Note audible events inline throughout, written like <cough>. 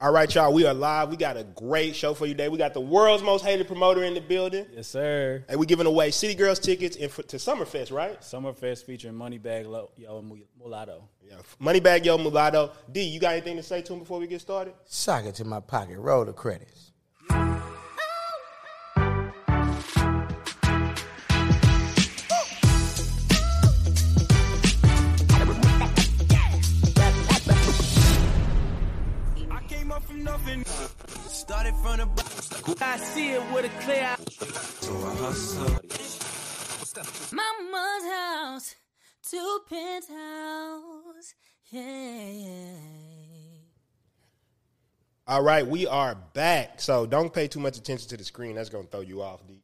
All right, y'all. We are live. We got a great show for you today. We got the world's most hated promoter in the building. Yes, sir. And we giving away City Girls tickets in, for, to Summerfest, right? Summerfest featuring Moneybag Lo- Yo Mulatto. Yeah. Moneybagg Yo Mulatto. D, you got anything to say to him before we get started? Sock it to my pocket. Roll the credits. Started from the bottom. I see it with a clear eye. So I hustle. Mama's house, two penthouse. Yeah, yeah. All right, we are back. So don't pay too much attention to the screen. That's going to throw you off, D.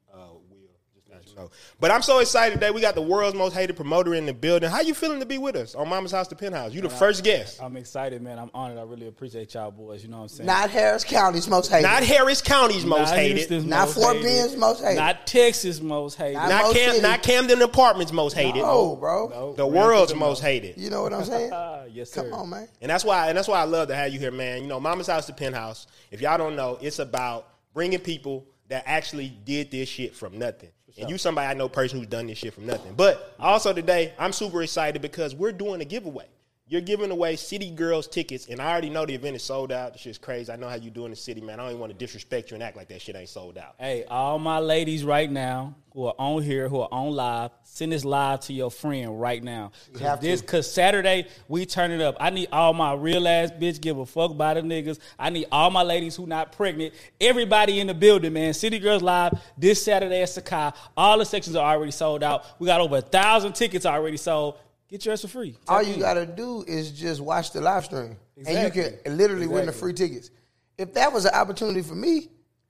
Will. Just let you know. But I'm so excited today. We got the world's most hated promoter in the building. How you feeling to be with us on Mama's House to Penthouse? You the first guest. I'm excited, man. I'm honored. I really appreciate y'all boys. You know what I'm saying? Not Harris County's most hated. Not Harris County's most Not hated. Houston's Not most Fort hated. Bend's most hated. Not Texas most hated. Not- Not, Most Cam, not Camden Apartments most hated. Oh, bro. No, The world's through most hated. You know what I'm saying? <laughs> Yes, sir. Come on, man. And that's why and that's why I love to have you here, man. You know, Mama's House to Penthouse. If y'all don't know, it's about bringing people that actually did this shit from nothing. And you somebody I know person who's done this shit from nothing. But also today, I'm super excited because we're doing a giveaway. You're giving away City Girls tickets, and I already know the event is sold out. This shit's crazy. I know how you do in the city, man. I don't even want to disrespect you and act like that shit ain't sold out. Hey, all my ladies right now who are on here, who are on live, send this live to your friend right now. Cause have to. cause Saturday we turn it up. I need all my real ass bitch give a fuck about the niggas. I need all my ladies who not pregnant. Everybody in the building, man. City Girls Live this Saturday at Sakai. All the sections are already sold out. We got over a thousand tickets already sold. Get yours for free. All you in. gotta do is just watch the live stream, and you can literally win the free tickets. If that was an opportunity for me,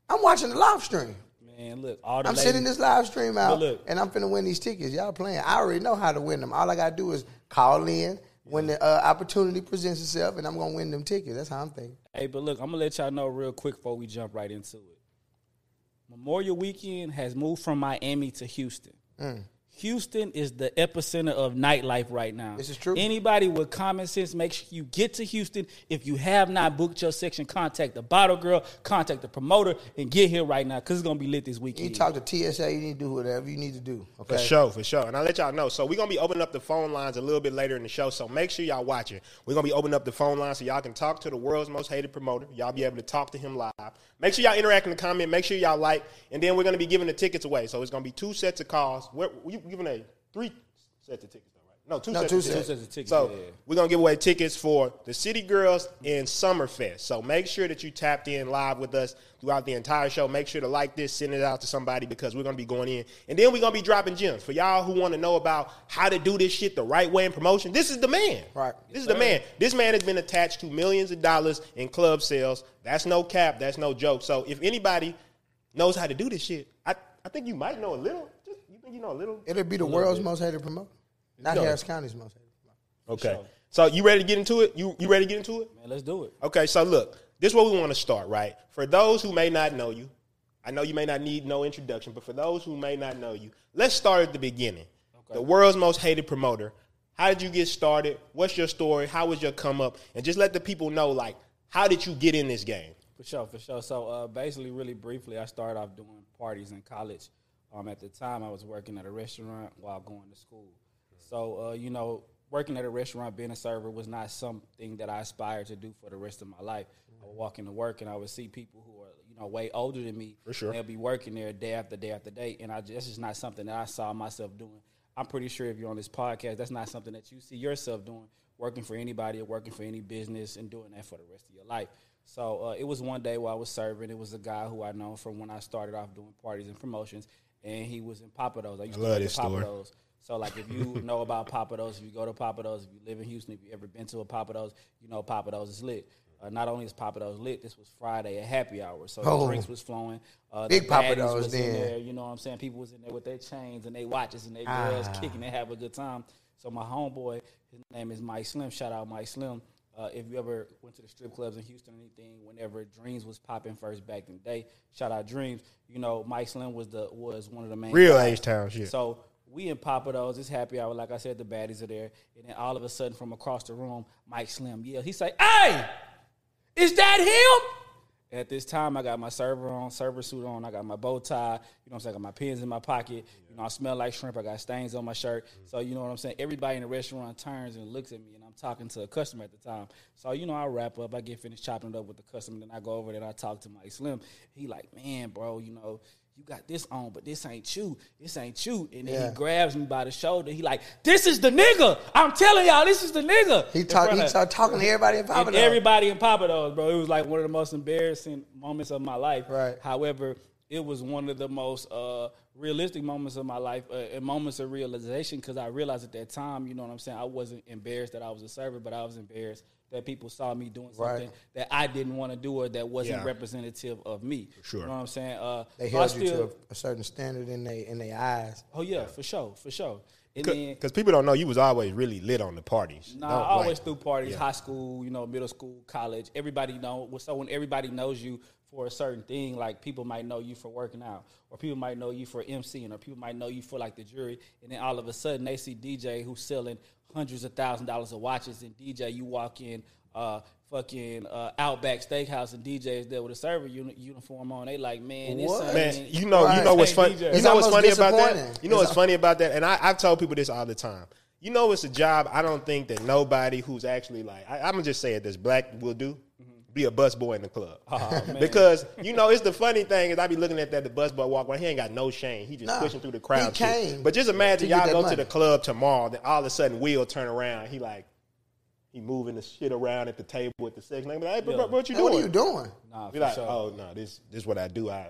I'm watching the live stream. Man, look, all the I'm ladies. sending this live stream out, look. and I'm finna win these tickets. Y'all playing? I already know how to win them. All I gotta do is call in when the uh, opportunity presents itself, and I'm gonna win them tickets. That's how I'm thinking. Hey, but look, I'm gonna let y'all know real quick before we jump right into it. Memorial Weekend has moved from Miami to Houston. Houston is the epicenter of nightlife right now. This is true. Anybody with common sense, make sure you get to Houston. If you have not booked your section, contact the bottle girl, contact the promoter, and get here right now because it's gonna be lit this You weekend. need to talk to TSA. You need to do whatever you need to do. Okay. For sure, for sure. And I'll let y'all know. So we're gonna be opening up the phone lines a little bit later in the show. So make sure y'all watching. We're gonna be opening up the phone lines so y'all can talk to the world's most hated promoter. Y'all be able to talk to him live. Make sure y'all interact in the comment. Make sure y'all like, and then we're gonna be giving the tickets away. So it's gonna be two sets of calls. We're, we giving a three sets of tickets? No, two No, sets. two sets. sets of tickets, So yeah, yeah. we're gonna give away tickets for the City Girls and Summerfest. So make sure that you tapped in live with us throughout the entire show. Make sure to like this, send it out to somebody because we're gonna be going in, and then we're gonna be dropping gems for y'all who want to know about how to do this shit the right way in promotion. This is the man. Right. This is the man. This man has been attached to millions of dollars in club sales. That's no cap. That's no joke. So if anybody knows how to do this shit, I I think you might know a little. Just, you think you know a little? It'll be the world's most hated promoter, not No. Harris County's most hated. Okay. So you ready to get into it? You you ready to get into it? Man, let's do it. Okay, so look, this is where we want to start, right? For those who may not know you, I know you may not need no introduction, but for those who may not know you, let's start at the beginning. The world's most hated promoter. How did you get started? What's your story? How was your come up? And just let the people know, like, how did you get in this game? For sure, for sure. So uh, basically, really briefly, I started off doing parties in college. Um, at the time, I was working at a restaurant while going to school. So uh, you know, working at a restaurant, being a server was not something that I aspired to do for the rest of my life. I would walk into work and I would see people who are you know way older than me. For sure. They'll be working there day after day after day, and I just, just not something that I saw myself doing. I'm pretty sure if you're on this podcast, that's not something that you see yourself doing, working for anybody or working for any business and doing that for the rest of your life. So uh, it was one day while I was serving. It was a guy who I know from when I started off doing parties and promotions, and he was in Pappadeaux. I used I to love this. Pappadeaux. So like if you <laughs> know about Pappadeaux, if you go to Pappadeaux, if you live in Houston, if you ever been to a Pappadeaux, you know Pappadeaux is lit. Uh, not only is Pappadeaux lit, this was Friday at happy hour, so Oh. the drinks was flowing. Uh, Big Pappadeaux was in there. You know what I'm saying? People was in there with their chains and their watches and their Ah. girls kicking and have a good time. So my homeboy, his name is Mike Slim. Shout out Mike Slim. Uh, if you ever went to the strip clubs in Houston or anything, whenever Dreams was popping first back in the day, shout out Dreams. You know, Mike Slim was the was one of the main Real. H Town shit. So we in Pappadeaux, it's happy hour. Like I said, the baddies are there, and then all of a sudden, from across the room, Mike Slim, yeah, he say, "Hey, Is that him? At this time, I got my server on, server suit on. I got my bow tie. You know what I'm saying? I got my pins in my pocket. You know, I smell like shrimp. I got stains on my shirt. So, you know what I'm saying? Everybody in the restaurant turns and looks at me, and I'm talking to a customer at the time. So, you know, I wrap up. I get finished chopping it up with the customer. Then I go over there and I talk to Mike Slim. He like, man, bro, you know, you got this on, but this ain't you. This ain't you. And then Yeah. he grabs me by the shoulder. He like, this is the nigga. I'm telling y'all, this is the nigga. He talk. He of- start talking to everybody in Papa. everybody in Papa bro. It was like one of the most embarrassing moments of my life. Right. However, it was one of the most uh, realistic moments of my life, uh, and moments of realization, because I realized at that time, you know what I'm saying, I wasn't embarrassed that I was a server, but I was embarrassed that people saw me doing something Right. that I didn't want to do or that wasn't Yeah. representative of me. sure. You know what I'm saying? Uh, They so held you still- to a, a certain standard in they in their eyes. Oh yeah, for sure, for sure. Because people don't know you was always really lit on the parties. Nah, Don't, I always like- threw parties, yeah. high school, you know, middle school, college. Everybody know. So when everybody knows you for a certain thing, like people might know you for working out, or people might know you for MCing, or people might know you for like the jury, and then all of a sudden they see DJ who's selling hundreds of thousand dollars of watches, and DJ you walk in. Uh, fucking uh, Outback Steakhouse and DJs there with a server uni- uniform on. They like, man, this What? son Man, ain't- you know, you know what's funny. DJ. You It's know what's almost funny about that. You know what's funny about that, and I, I've told people this all the time. You know, it's a job. I don't think that nobody who's actually like I, I'm gonna just say it. This black will do. Be a bus boy in the club man. <laughs> because you know it's the funny thing is I be looking at that the bus boy walk by he ain't got no shame he just Nah, pushing through the crowd he shit. came but just imagine to get y'all that go money. to the club tomorrow then all of a sudden Will turn around he like he moving the shit around at the table with the sex like hey bro, bro, what you Hey, doing what are you doing? Nah, be for like sure. oh no this this is what I do I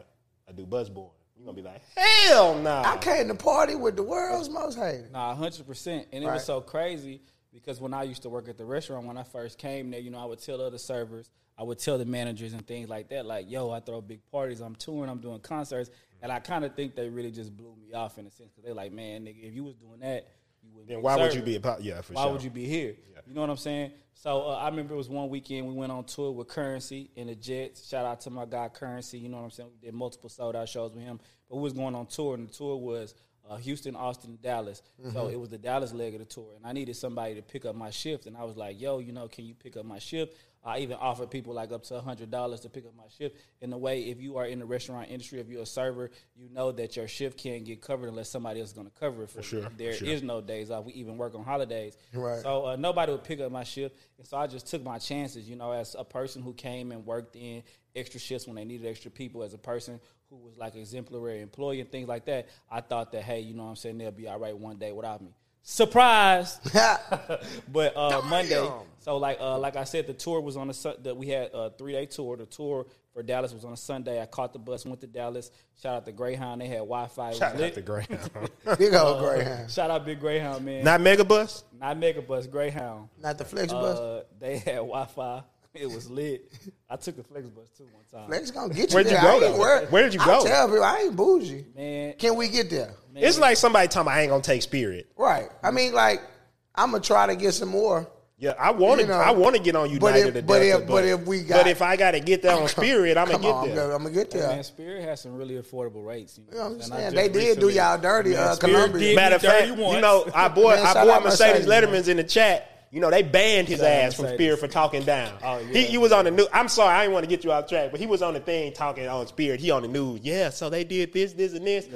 I do bus boy you gonna be like hell no I came to party with the world's most hated. Nah, hundred percent. And it Right. was so crazy because when I used to work at the restaurant, when I first came there, you know, I would tell other servers, I would tell the managers and things like that, like, "Yo, I throw big parties. I'm touring. I'm doing concerts." And I kind of think they really just blew me off in a sense because they're like, "Man, nigga, if you was doing that, you wouldn't." then be why would server. you be a po- yeah for Why sure would you be here? You know what I'm saying? So uh, I remember it was one weekend we went on tour with Currency in the Jets. Shout out to my guy Currency. You know what I'm saying? We did multiple sold out shows with him. But we was going on tour, and the tour was uh, Houston, Austin, Dallas. So it was the Dallas leg of the tour, and I needed somebody to pick up my shift. And I was like, "Yo, you know, can you pick up my shift?" I even offered people like up to hundred dollars to pick up my shift. In a way, if you are in the restaurant industry, if you're a server, you know that your shift can't get covered unless somebody else is going to cover it for, sure, you. There sure. is no days off. We even work on holidays. Right. So uh, nobody would pick up my shift, and so I just took my chances. You know, as a person who came and worked in extra shifts when they needed extra people, as a person who was like exemplary employee and things like that, I thought that hey, you know, what I'm saying they'll be all right one day without me. Surprise! <laughs> <laughs> but uh, Monday, so like uh, like I said, the tour was on a Sun- that we had a three day tour. The tour for Dallas was on a Sunday. I caught the bus, went to Dallas. Shout out to Greyhound. They had Wi Fi. shout out to Greyhound <laughs> Big Uh, old Greyhound. Shout out Big Greyhound, man. not Megabus Not Megabus, Greyhound. Not the FlixBus. Uh, they had Wi Fi. <laughs> It was lit. I took the FlixBus too one time. Flex gonna get you Where'd you there. go, I ain't though? worried. Where did you go? I go? tell people I ain't bougie. Man, Can we get there? it's like somebody talking about I ain't gonna take Spirit Right. I mean, like, I'm gonna try to get some more. yeah I want to You know, I want to get on but United if- or but Delta, if- but if we but got- if I got to get there on <laughs> Spirit I'm gonna on, get there I'm gonna get there. man, Spirit has some really affordable rates. You know, You know what I'm And I saying? just They did do recently- y'all dirty, uh, Spirit Columbia. did Matter of fact, dirty you know, I boy, Man, our shout boy out Mercedes, Mercedes, Letterman's in the chat. You know, they banned his ass from Mercedes. Spirit for talking down. Oh, yeah. he, he was on the news. I'm sorry, I didn't want to get you off track, but he was on the thing talking on Spirit. He on the news. Yeah, so they did this, this, and this.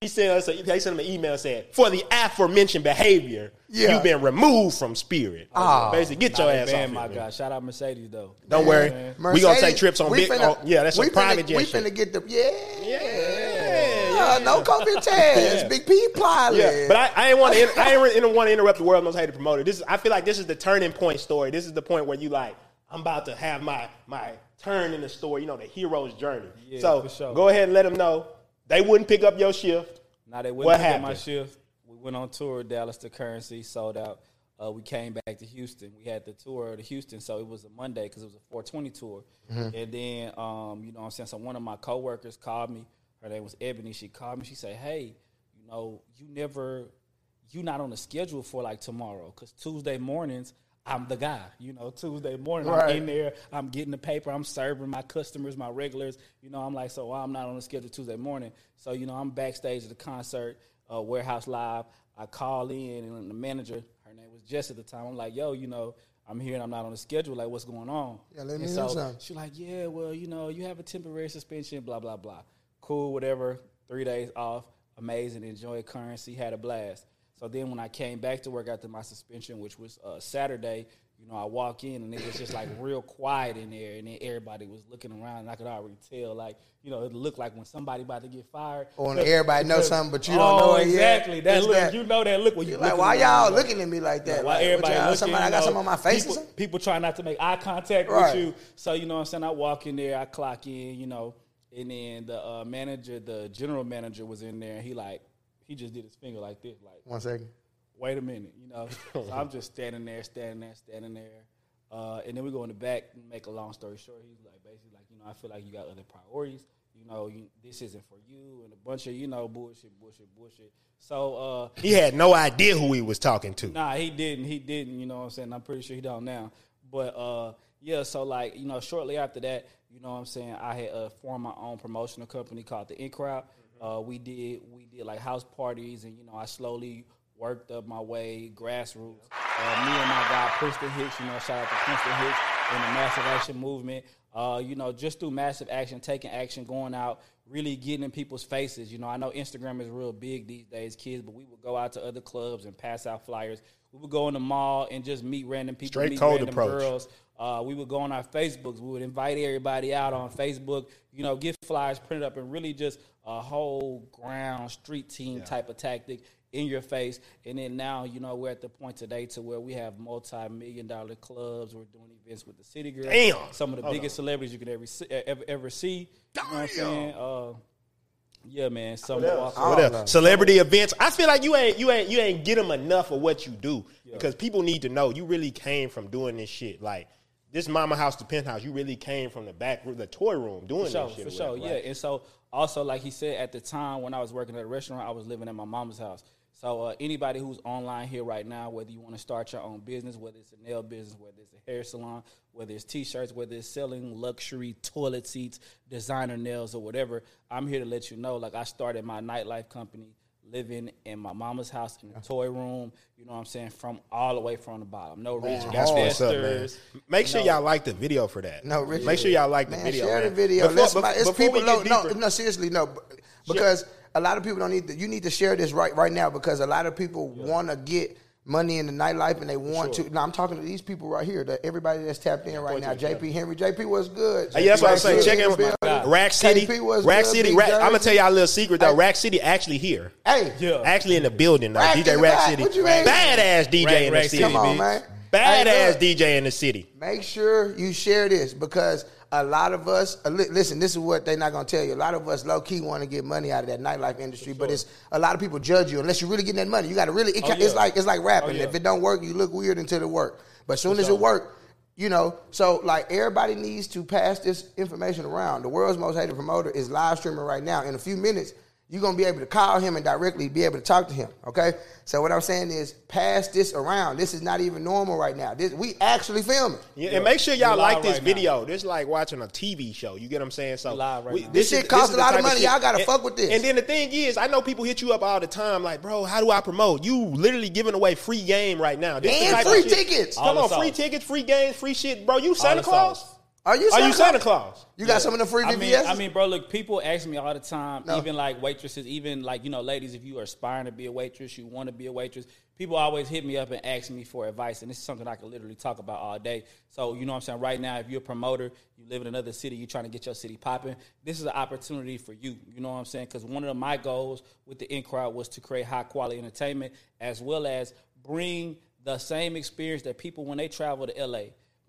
He sent us. A, they sent him an email saying, "For the aforementioned behavior, Yeah. you've been removed from Spirit." Oh. Basically, get your ass banned off. my here, man. guy. Shout out Mercedes though. Don't worry, Man. we gonna take trips on big. finna- oh, yeah, that's a private jet. We shit. finna get the yeah, Yeah, Uh, no COVID <laughs> test. Big P pilot. Yeah, but I, I ain't want to. I ain't want to interrupt the world most hated promoter. This is. I feel like this is the turning point story. This is the point where you like. I'm about to have my my turn in the story. You know, the hero's journey. Yeah, so sure. go ahead and let them know they wouldn't pick up your shift. Now they wouldn't What pick up my shift. We went on tour, Dallas to Currency, sold out. Uh, we came back to Houston. We had the tour to Houston, so it was a Monday because it was a 420 tour. And then, um, you know what I'm saying? So one of my coworkers called me. Her name was Ebony. She called me. She said, hey, you know, you never, you not on the schedule for like tomorrow because Tuesday mornings, I'm the guy. You know, Tuesday morning, Right. I'm in there. I'm getting the paper. I'm serving my customers, my regulars. You know, I'm like, so why I'm not on the schedule Tuesday morning. So, you know, I'm backstage at the concert, uh, Warehouse Live. I call in, and the manager, her name was Jess at the time. I'm like, yo, you know, I'm here and I'm not on the schedule. Like, what's going on? Yeah, let me And know so something. She's like, yeah, well, you know, you have a temporary suspension, blah blah blah. Cool, whatever. Three days off, amazing. Enjoy currency, had a blast. So then when I came back to work after my suspension, which was uh, Saturday, you know, I walk in and it was just like real quiet in there, and then everybody was looking around, and I could already tell, like, you know, it looked like when somebody about to get fired. Or when everybody knows something, but you don't oh, know it yet. exactly. That It's look, that- you know that look when you You're like, why y'all like- looking at me like that? why Like, everybody looking, somebody, I you got know, something on my face or People, something? people try not to make eye contact Right. with you. So you know what I'm saying. I walk in there, I clock in, you know, and then the uh, manager, the general manager, was in there, and he like, he just did his finger like this, like, One second. wait a minute, you know. <laughs> so I'm just standing there, standing there, standing there. Uh, and then we go in the back and make a long story short. He's like, basically, like, you know, I feel like you got other priorities. You know, you, this isn't for you, and a bunch of, you know, bullshit, bullshit, bullshit. So, uh, He had no idea who he was talking to. Nah, he didn't. He didn't. You know what I'm saying? I'm pretty sure he don't now. But uh, yeah. So like you know, shortly after that, you know what I'm saying, I had uh, formed my own promotional company called the In Crowd. Uh, we did we did like house parties, and you know, I slowly worked up my way grassroots. Uh, me and my guy Princeton Hicks, you know, shout out to Princeton Hicks and the Massive Action Movement. Uh, you know, just through massive action, taking action, going out, really getting in people's faces. You know, I know Instagram is real big these days, kids, but we would go out to other clubs and pass out flyers. We would go in the mall and just meet random people, Straight meet cold random approach. girls. Uh, we would go on our Facebooks. We would invite everybody out on Facebook. You know, get flyers printed up and really just a whole ground street team type of tactic in your face. And then now, you know, we're at the point today to where we have multi-million dollar clubs. We're doing events with the City Girls. Damn. Some of the Hold biggest celebrities you could ever see, ever, ever see. You know what I'm saying? Uh, yeah, man. Some What else? Celebrity events. I feel like you ain't you ain't you ain't get them enough of what you do because people need to know you really came from doing this shit. Like this Mama House to Penthouse, you really came from the back room, the toy room, doing For sure, shit. for or sure, whatever, yeah. right? And so, also, like he said, at the time when I was working at a restaurant, I was living at my mama's house. So, uh, anybody who's online here right now, whether you want to start your own business, whether it's a nail business, whether it's a hair salon, whether it's t-shirts, whether it's selling luxury toilet seats, designer nails, or whatever, I'm here to let you know. Like I started my nightlife company living in my mama's house in the toy room. You know what I'm saying? From all the way from the bottom. No rich That's what's up, man. investors. Make sure no- y'all like the video for that. No, Richard. Make sure y'all like the Man, video. Share man. the video. Before- Let's, bef- it's before we people get no, no, no, seriously, no, b- because a lot of people don't need to. You need to share this right right now because a lot of people want to get money in the nightlife and they want to. Now I'm talking to these people right here, the, everybody that's tapped in right now. to the JP Henry, JP was good. Hey, yeah, that's what I'm saying. Check in the in building. Rack City. KP was Rack good, City. Rack, I'm gonna tell y'all a little secret though. Hey. Rack City actually here. Hey, Yeah. Actually in the building though. Rack DJ the Rack back. City. What you? Badass DJ Rack- in the Rack city. City, come on, man. Badass Hey, look. DJ in the city. Make sure you share this because a lot of us listen. This is what they're not gonna tell you. A lot of us low key want to get money out of that nightlife industry, but it's a lot of people judge you unless you're really getting that money. You got to really. It, Oh, ca- It's like it's like rapping. Oh, yeah. If it don't work, you look weird until it work. But as soon as it work, you know. So like everybody needs to pass this information around. The world's most hated promoter is live streaming right now. In a few minutes, you're gonna be able to call him and directly be able to talk to him. Okay. So what I'm saying is pass this around. This is not even normal right now. This we actually filming. Yeah, and make sure y'all like this right now. video. This is like watching a TV show. You get what I'm saying? So live right now. This is- shit costs is a lot of money. shit- Y'all gotta and- fuck with this. And then the thing is, I know people hit you up all the time, like, bro, how do I promote? You literally giving away free game right now. This And free tickets. Come All on, free tickets, free games, free shit, bro. You Santa the Claus? Are you Are Santa you Santa Claus? You got some of the free I VVS? mean, I mean, bro, look, people ask me all the time, No. even like waitresses, even like, you know, ladies, if you are aspiring to be a waitress, you want to be a waitress, people always hit me up and ask me for advice. And this is something I can literally talk about all day. So, you know what I'm saying? Right now, if you're a promoter, you live in another city, you're trying to get your city popping, this is an opportunity for you. You know what I'm saying? Because one of my goals with the in crowd was to create high quality entertainment as well as bring the same experience that people when they travel to LA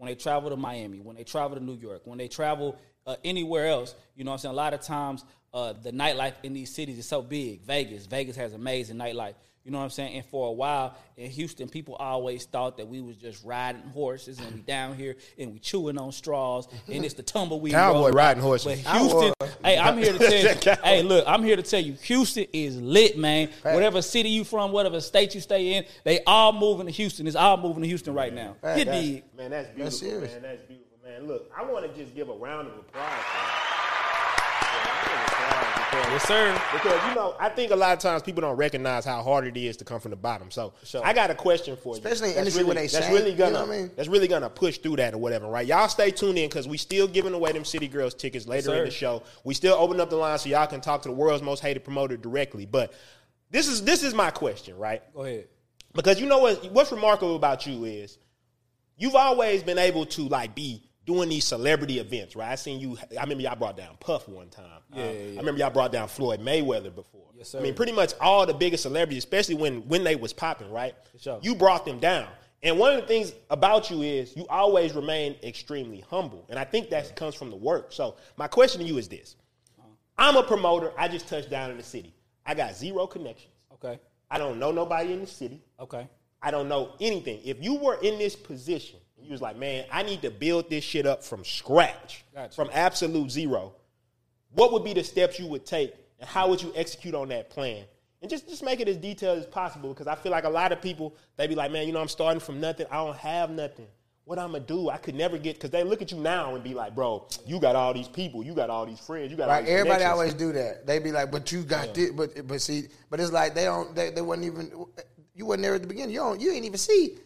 when they travel to Miami, when they travel to New York, when they travel uh, anywhere else, you know what I'm saying? A lot of times, uh, the nightlife in these cities is so big. Vegas, Vegas has amazing nightlife. You know what I'm saying? And for a while in Houston, people always thought that we was just riding horses and we <laughs> down here and we chewing on straws and it's the tumbleweed. Cowboy road. riding horses. But Houston, hey, I'm here to tell you. <laughs> Hey, look, I'm here to tell you, Houston is lit, man. Whatever city you from, whatever state you stay in, they all moving to Houston. It's all moving to Houston right now. Fact. You That's- dig? Man, that's beautiful, serious. man. That's beautiful, man. Look, I want to just give a round of applause. Man. Yeah, round of applause Yes, sir. Because you know, I think a lot of times people don't recognize how hard it is to come from the bottom. So I got a question for you, Especially in That's industry where really, they that's sing, really gonna know what I mean? that's really gonna push through that or whatever, right? Y'all stay tuned in because we still giving away them City Girls tickets later in the show. We still open up the line so y'all can talk to the world's most hated promoter directly. But this is this is my question, right? Go ahead. Because you know what what's remarkable about you is you've always been able to like be doing these celebrity events, right? I seen you. I remember y'all brought down Puff one time. Yeah, Uh, yeah, yeah. I remember y'all brought down Floyd Mayweather before. Yes, sir. I mean, pretty much all the biggest celebrities, especially when when they was popping, right? sure. You brought them down. And one of the things about you is you always remain extremely humble, and I think that comes from the work. So my question to you is this: I'm a promoter. I just touched down in the city. I got zero connections. Okay. I don't know nobody in the city. Okay. I don't know anything. If you were in this position, you was like, man, I need to build this shit up from scratch, Gotcha. from absolute zero. What would be the steps you would take, and how would you execute on that plan? And just just make it as detailed as possible, because I feel like a lot of people they'd be like, man, you know, I'm starting from nothing. I don't have nothing. What I'm gonna do? I could never get because they look at you now and be like, bro, you got all these people, you got all these friends, you got all Right, these everybody always do that. They'd be like, "But you got this," but but see, but it's like they don't. They, they wasn't even. You wasn't there at the beginning. You don't. You ain't even see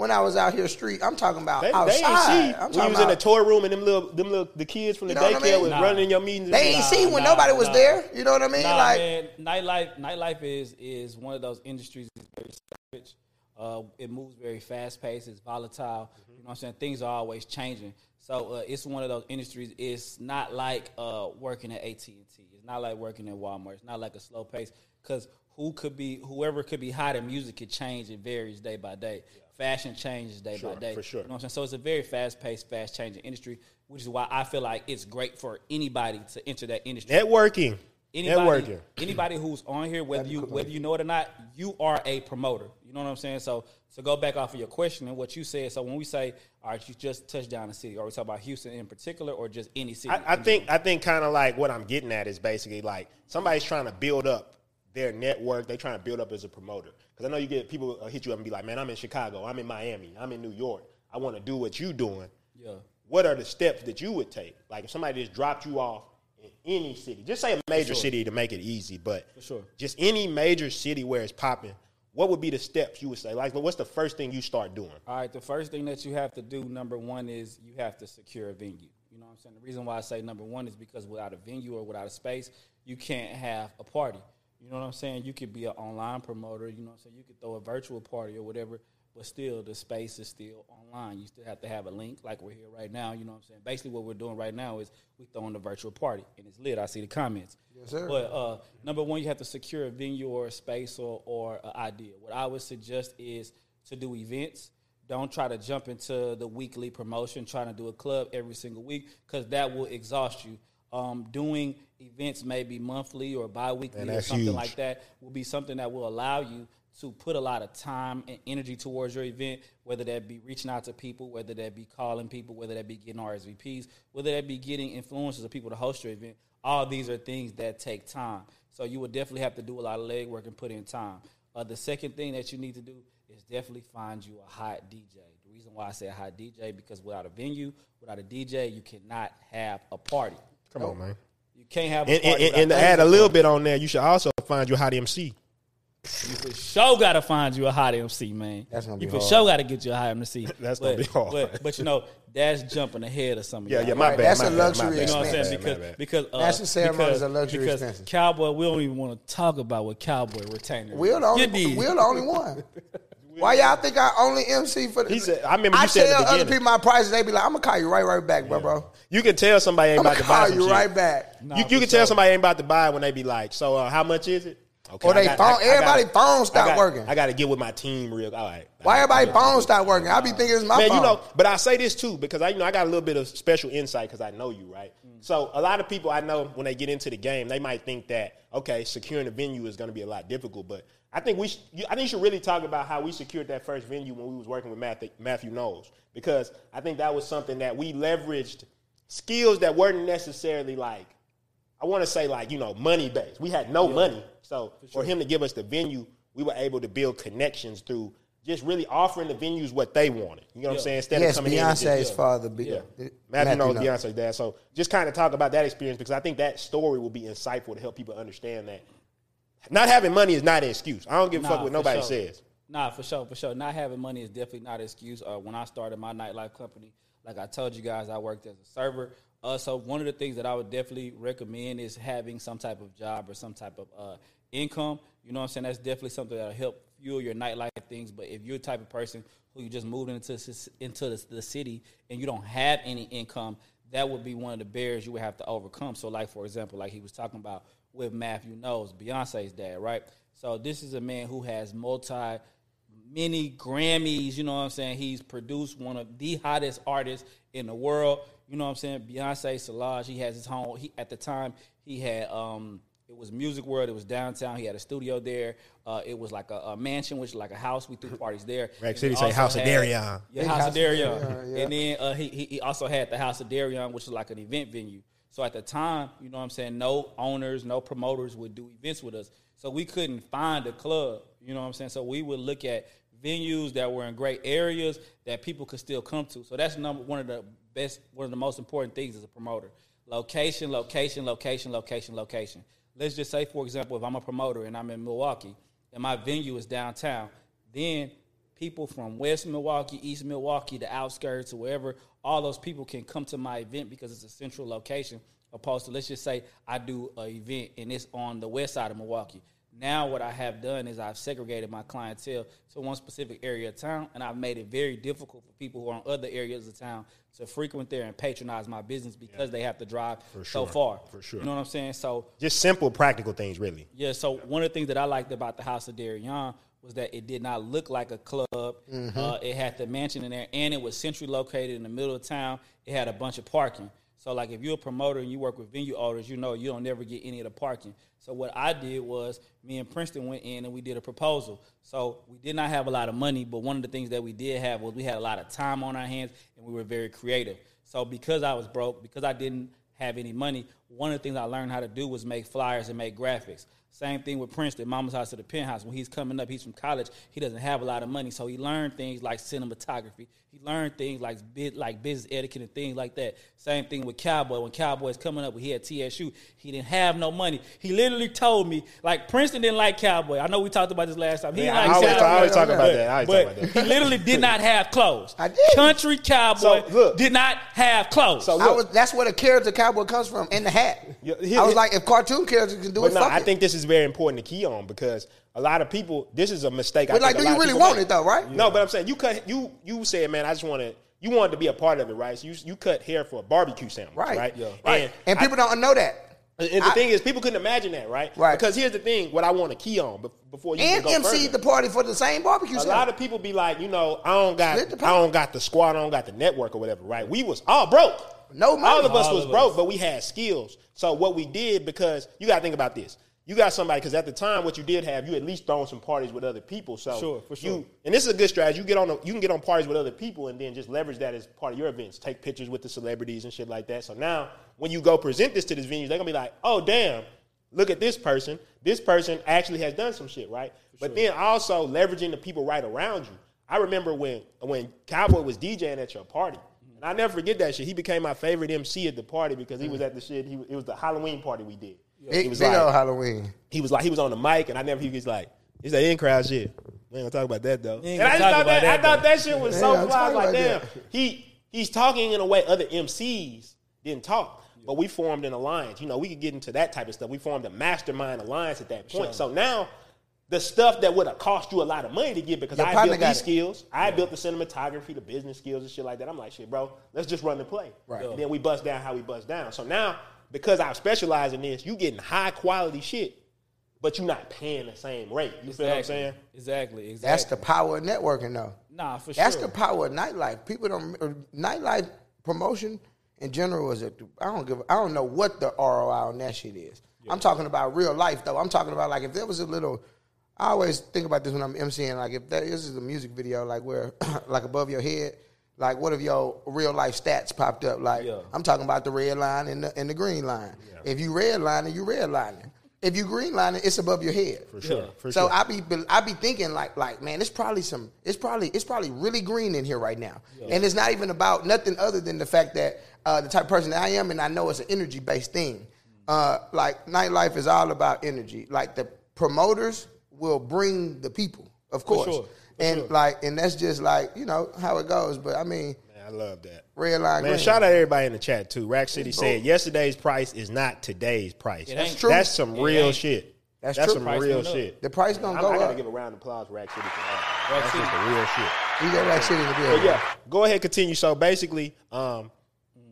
when I was out here street. I'm talking about They, they outside. ain't see I'm when you talking was in the toy room and them little, them little, the kids from the You know what I daycare mean? was Nah. running your meetings. They ain't Nah, see when nah, nobody was nah. there. You know what I mean? Nah, like man, nightlife, nightlife is is one of those industries that's very savage. Uh, it moves very fast paced. It's volatile. You know what I'm saying? Things are always changing. So uh, it's one of those industries. It's not like uh, working at AT and T. It's not like working at Walmart. It's not like a slow pace because who could be whoever could be hot in music could change. It varies day by day. Fashion changes day Sure, by day. for sure. You know what I'm saying? So it's a very fast paced, fast changing industry, which is why I feel like it's great for anybody to enter that industry Networking. anybody, Networking. anybody who's on here, whether you whether you know it or not, you are a promoter. You know what I'm saying? So to go back off of your question and what you said. So when we say, all right, you just touched down the city, are we talking about Houston in particular, or just any city? I, I think I think kind of like what I'm getting at is basically like somebody's trying to build up their network. They're trying to build up as a promoter because I know you get people hit you up and be like, "Man, I'm in Chicago. I'm in Miami. I'm in New York. I want to do what you're doing." Yeah. What are the steps that you would take? Like if somebody just dropped you off in any city, just say a major city to make it easy, but for sure. just any major city where it's popping. What would be the steps you would say? Like, what's the first thing you start doing? All right, the first thing that you have to do, number one, is you have to secure a venue. You know what I'm saying? The reason why I say number one is because without a venue or without a space, you can't have a party. You know what I'm saying? You could be an online promoter, you know what I'm saying? You could throw a virtual party or whatever, but still the space is still online. You still have to have a link like we're here right now, you know what I'm saying? Basically what we're doing right now is we throwing the virtual party and it's lit. I see the comments. Yes, sir. But uh, number one, you have to secure a venue or a space or, or an idea. What I would suggest is to do events. Don't try to jump into the weekly promotion, trying to do a club every single week, because that will exhaust you. Um, doing events maybe monthly or bi-weekly And or something huge. like that will be something that will allow you to put a lot of time and energy towards your event, whether that be reaching out to people, whether that be calling people, whether that be getting RSVPs, whether that be getting influencers of people to host your event. All these are things that take time. So you will definitely have to do a lot of legwork and put in time. Uh, the second thing that you need to do is definitely find you a hot DJ. The reason why I say a hot DJ because without a venue, without a DJ, you cannot have a party. Come on, man. You can't have a And, and, and, and to add a little bit on there, you should also find your hot MC. You for sure got to find you a hot MC, man. That's gonna be you for hard. sure got to get you a hot MC. <laughs> That's but, gonna be hard. But, but you know, that's jumping ahead of some of Yeah, y'all. yeah, my Right, bad. that's my a bad, luxury my bad, You know what I'm saying? bad, Because because uh, National ceremonies because, are luxury because expenses. Cowboy, we don't even want to talk about what Cowboy retainer. We're the only we're the only one. <laughs> Why y'all think I only MC for the? He said- I remember you I said at tell other people my prices. They be like, "I'm gonna call you right, right back, bro, bro. You can tell somebody ain't I'm about gonna buy call you shit. right back." Nah, you you can tell sure. somebody ain't about to buy when they be like, so uh, how much is it? Okay, Or they got- phone- everybody gotta- phone stop I got- working. I got to get with my team real. All right. Why everybody phone stop working? I be thinking it's my Man, phone. you know, but I say this too because I, you know, I got a little bit of special insight because I know you, right? So a lot of people I know when they get into the game, they might think that okay, securing a venue is going to be a lot difficult, but I think we, sh- you, I think you should really talk about how we secured that first venue when we was working with Matthew, Matthew Knowles because I think that was something that we leveraged skills that weren't necessarily like I want to say like you know money based. We had no money, so for him to give us the venue, we were able to build connections through just really offering the venues what they wanted. You know what I'm saying? Instead Yes, of coming in and Beyonce's just, father. Be- yeah. Matthew Knowles Matthew Knowles. Beyonce's dad. So just kind of talk about that experience because I think that story will be insightful to help people understand that not having money is not an excuse. I don't give a fuck what nobody sure. says. Nah, for sure, for sure. Not having money is definitely not an excuse. Uh, when I started my nightlife company, like I told you guys, I worked as a server. Uh, so one of the things that I would definitely recommend is having some type of job or some type of uh, income. You know what I'm saying? That's definitely something that'll help fuel your nightlife things. But if you're the type of person who you just moved into into the, the city and you don't have any income, that would be one of the barriers you would have to overcome. So, like for example, like he was talking about with Matthew Knowles Beyonce's dad, right? So this is a man who has multi many Grammys, you know what I'm saying? He's produced one of the hottest artists in the world. You know what I'm saying? Beyonce, Solange, he has his home. He at the time he had um it was Music World, it was downtown. He had a studio there. Uh, it was like a, a mansion, which is like a house. We threw parties there. Rack City say House of had- Deréon. Yeah, House, House of of Deréon. Deréon, yeah. And then uh, he, he he also had the House of Deréon, which is like an event venue. So at the time, you know what I'm saying, no owners, no promoters would do events with us. So we couldn't find a club, you know what I'm saying? So we would look at venues that were in great areas that people could still come to. So that's number one of the best one of the most important things as a promoter. Location, location, location, location, location. Let's just say, for example, if I'm a promoter and I'm in Milwaukee and my venue is downtown, then people from West Milwaukee, East Milwaukee, the outskirts, or wherever, all those people can come to my event because it's a central location. Opposed to let's just say I do an event and it's on the west side of Milwaukee. Now what I have done is I've segregated my clientele to one specific area of town, and I've made it very difficult for people who are in other areas of town to frequent there and patronize my business because they have to drive so sure. far. For sure. You know what I'm saying? So Just simple, practical things, really. yeah, so one of the things that I liked about the House of Deréon was that it did not look like a club. Mm-hmm. Uh, it had the mansion in there, and it was centrally located in the middle of town. It had a bunch of parking. So, like, if you're a promoter and you work with venue owners, you know you don't never get any of the parking. So, what I did was me and Princeton went in and we did a proposal. So, we did not have a lot of money, but one of the things that we did have was we had a lot of time on our hands and we were very creative. So, because I was broke, because I didn't have any money, one of the things I learned how to do was make flyers and make graphics. Same thing with Princeton, Mama's House to the Penthouse. When he's coming up, he's from college. He doesn't have a lot of money, so he learned things like cinematography. He learned things like bit like business etiquette and things like that. Same thing with Cowboy. When Cowboy's coming up, he had TSU. He didn't have no money. He literally told me like Princeton didn't like Cowboy. I know we talked about this last time. He Yeah, didn't I like always, Cowboy. I always talk about yeah. that. I always But talk about he literally did not have clothes. I did. Country cowboy So, look. did not have clothes. So, I look. was, that's where the character cowboy comes from in the hat. Yeah, here- I was like, if cartoon characters can do But it, no, fuck I it. think this is very important to key on because a lot of people. This is a mistake. I But, like, think do a you lot of really want make. it, though, right? No, but I'm saying you cut. You you said, man, I just want to. You wanted to be a part of it, right? So you you cut hair for a barbecue sandwich, Right. right? Yeah. And, right. And I- people don't know that. and the I- thing is, people couldn't imagine that, right? Right. Because here's the thing: what I want to key on before you And even MC the party for the same barbecue. a sandwich. lot of people be like, you know, I don't got, the I don't got the squad, I don't got the network or whatever, right? We was all broke. No money. All of us All was of broke, us. but we had skills. So what we did, because you got to think about this. You got somebody because at the time, what you did have, you at least thrown some parties with other people. So Sure, for sure. You, and this is a good strategy. You get on, a, you can get on parties with other people, and then just leverage that as part of your events. Take pictures with the celebrities and shit like that. So now, when you go present this to this venue, they're gonna be like, "Oh, damn, look at this person. This person actually has done some shit, right?" But then also leveraging the people right around you. I remember when when Cowboy was DJing at your party. Mm-hmm. And I never forget that shit. He became my favorite MC at the party because he mm-hmm. was at the shit. He, it was the Halloween party we did. Big, he was big like, old Halloween. he was like, he was on the mic, and I never. He was like, he's like in crowd shit. We ain't gonna talk about that though. And I just thought about that, I that, thought that shit was so fly. I was like, damn, about he he's talking in a way other MCs didn't talk. But we formed an alliance. You know, we could get into that type of stuff. We formed a mastermind alliance at that point. So now, the stuff that would have cost you a lot of money to get because Your I built these it. skills, I built the cinematography, the business skills, and shit like that. I'm like, shit, bro, let's just run the play. Right. And then we bust down how we bust down. So now, because I specialize in this, you getting high quality shit, but you're not paying the same rate. You feel what I'm saying? Exactly. Exactly. That's the power of networking, though. nah for That's sure. That's the power of nightlife. People don't uh, nightlife promotion in general is a I don't give I don't know what the ROI on that shit is. I'm talking about real life though. I'm talking about like if there was a little I always think about this when I'm MCing, like if there this is a music video like where <coughs> like above your head, like what if your real life stats popped up? Like Yeah. I'm talking about the red line and the and the green line. If you red lining, you red lining. If you green line it, it's above your head. For sure. For so sure. I be I be thinking like like man, it's probably some it's probably it's probably really green in here right now, and it's not even about nothing other than the fact that uh, the type of person that I am, and I know it's an energy based thing. Uh, like nightlife is all about energy. Like the promoters will bring the people, of course, sure, for and sure. like and that's just like you know how it goes. But I mean, Man, I love that. red line, Man, green. shout out everybody in the chat too. Rack City said yesterday's price is not today's price. It ain't. true. That's some It real ain't. shit. That's That's true. some Price real went up. shit. The price gonna I, go I gotta up. give a round of applause for Rack City for that. Rack That's City. just the real shit. We got that shit in the But building. yeah, go ahead, continue. So basically, um,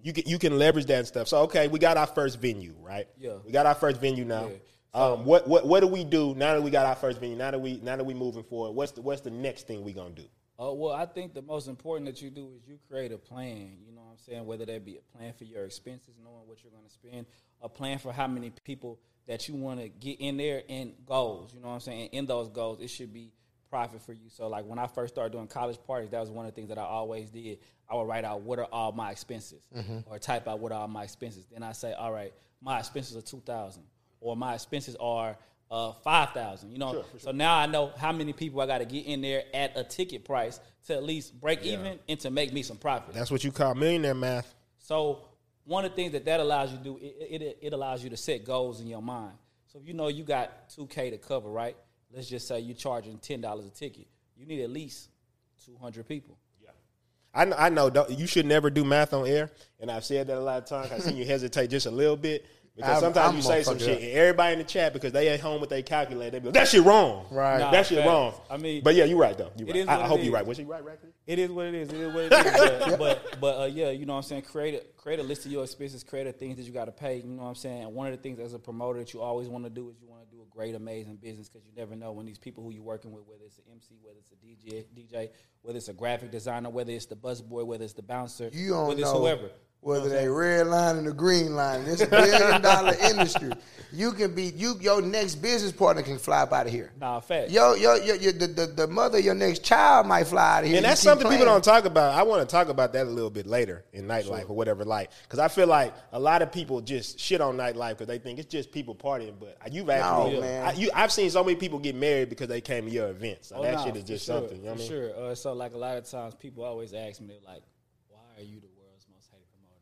you can you can leverage that and stuff. So okay, we got our first venue, right? Yeah. we got our first venue now. Yeah. Um, what what what do we do now that we got our first venue? Now that we now that we moving forward, what's the what's the next thing we gonna do? Uh, well, I think the most important that you do is you create a plan. You know what I'm saying? Whether that be a plan for your expenses, knowing what you're going to spend, a plan for how many people that you want to get in there, and goals. You know what I'm saying? And in those goals, it should be profit for you. So, like when I first started doing college parties, that was one of the things that I always did. I would write out what are all my expenses, or type out what are all my expenses. Then I say, all right, my expenses are two thousand, or my expenses are uh, five thousand. You know, so now I know how many people I got to get in there at a ticket price to at least break even and to make me some profit. That's what you call millionaire math. So one of the things that that allows you to do, it, it, it allows you to set goals in your mind. So if you know you got two K to cover, right? Let's just say you're charging ten dollars a ticket. You need at least two hundred people. Yeah. I know, I know you should never do math on air, and I've said that a lot of times. I've seen you <laughs> hesitate just a little bit because I'm- sometimes I'm you say some shit, up. and everybody in the chat because they at home with they calculator, they be like, "That shit wrong, Right. Nah, that shit facts. wrong." I mean, but yeah, you're right though. You're it right. is I, what I hope you're right. Was she right, Rackman? It is what it is. It is what it is. <laughs> But, but but uh, yeah, you know what I'm saying. Create a create a list of your expenses. Create a things that you got to pay. You know what I'm saying. And one of the things as a promoter that you always want to do is you want to do a great, amazing business because you never know when these people who you're working with, whether it's an MC, whether it's a DJ, DJ, whether it's a graphic designer, whether it's the busboy, whether it's the bouncer, You don't whether it's know whoever. Whether they red line and the green line. It's a billion dollar <laughs> industry. You can be you. Your next business partner can fly out of here. Nah, fact. Yo, yo, yo, yo the, the, the mother of your next child might fly out of here. And that's keep something people don't talk about. I want to talk about that a little bit later in nightlife or whatever, like, because I feel like a lot of people just shit on nightlife because they think it's just people partying. But you've actually, man. I, you, I've seen so many people get married because they came to your events. So Oh, that nah, shit is for just sure, something. You know I for mean? sure. Uh, so like a lot of times, people always ask me like, "Why are you the world's most hated promoter?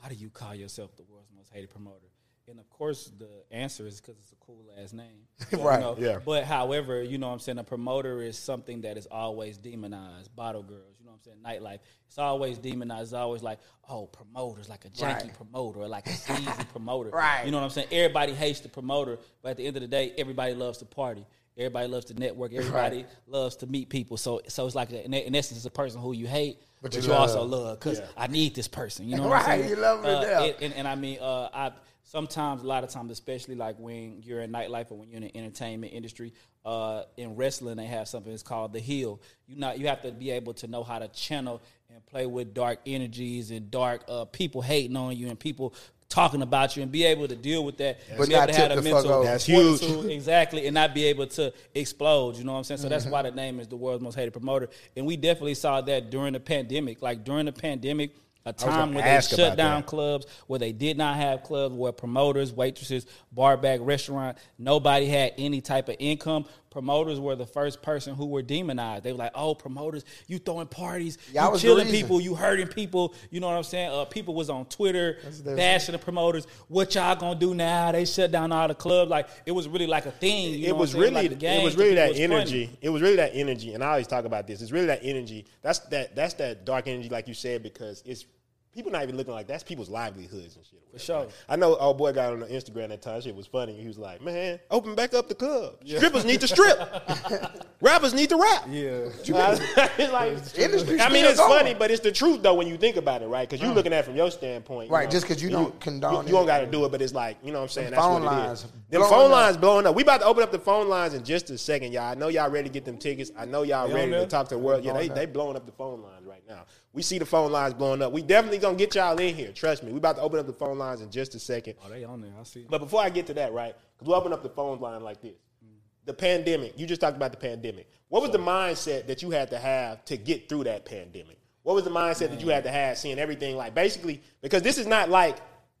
Why do you call yourself the world's most hated promoter?" And of course, the answer is because it's a cool ass name, <laughs> you Right, know? yeah. But however, you know what I'm saying, a promoter is something that is always demonized. Bottle girls, you know what I'm saying, nightlife. It's always demonized. It's always like, oh, promoters, like a janky Right. promoter, or like a <laughs> sleazy promoter. Right. You know what I'm saying? Everybody hates the promoter, but at the end of the day, everybody loves to party. Everybody loves to network. Everybody loves to meet people. So, so it's like in essence, it's a person who you hate, but, you you, also love because I need this person. You know what Right, I'm saying? you love Uh, death. and, and, and I mean, uh, I sometimes, a lot of times, especially like when you're in nightlife or when you're in the entertainment industry, uh, in wrestling, they have something that's called the heel. You not you have to be able to know how to channel and play with dark energies and dark uh, people hating on you and people talking about you and be able to deal with that. But be able not to have the mental. That's huge. <laughs> exactly, and not be able to explode. You know what I'm saying? So Mm-hmm. that's why the name is the world's most hated promoter. And we definitely saw that during the pandemic. Like during the pandemic, a time where they shut down that. clubs, where they did not have clubs, where promoters, waitresses, bar back, restaurant, nobody had any type of income. Promoters were the first person who were demonized. They were like, "Oh, promoters, you throwing parties, Y'all you killing people, you hurting people." You know what I'm saying? Uh, people was on Twitter bashing the promoters. What y'all gonna do now? They shut down all the clubs. Like it was really like a thing. You it was really Like, it was really that was energy. funny. It was really that energy, and I always talk about this. It's really that energy. That's that that's that dark energy, like you said, because it's people not even looking like that's people's livelihoods and shit. For sure. I know old boy got on the Instagram that time. Shit was funny. He was like, "Man, open back up the club. Strippers need to strip. <laughs> Rappers need to rap." Yeah. <laughs> <laughs> it's like, Industry I mean, it's going. funny, but it's the truth though when you think about it, right? Because you're mm. looking at it from your standpoint, you Right, know, just 'cause you don't condone you, you don't got to do it, but it's like you know what I'm saying. Them That's phone what it lines is. Them phone up. lines blowing up. We about to open up the phone lines in just a second, y'all. I know y'all ready to get them tickets. I know y'all They ready to talk to the world. Yeah, they they blowing up the phone lines right now. We see the phone lines blowing up. We definitely gonna get y'all in here. Trust me. We about to open up the phone lines in just a second. Oh, they on there. I see. But before I get to that, right? Because we open up the phone line like this. The pandemic. You just talked about the pandemic. What was the mindset that you had to have to get through that pandemic? What was the mindset that you had to have seeing everything like basically because this is not like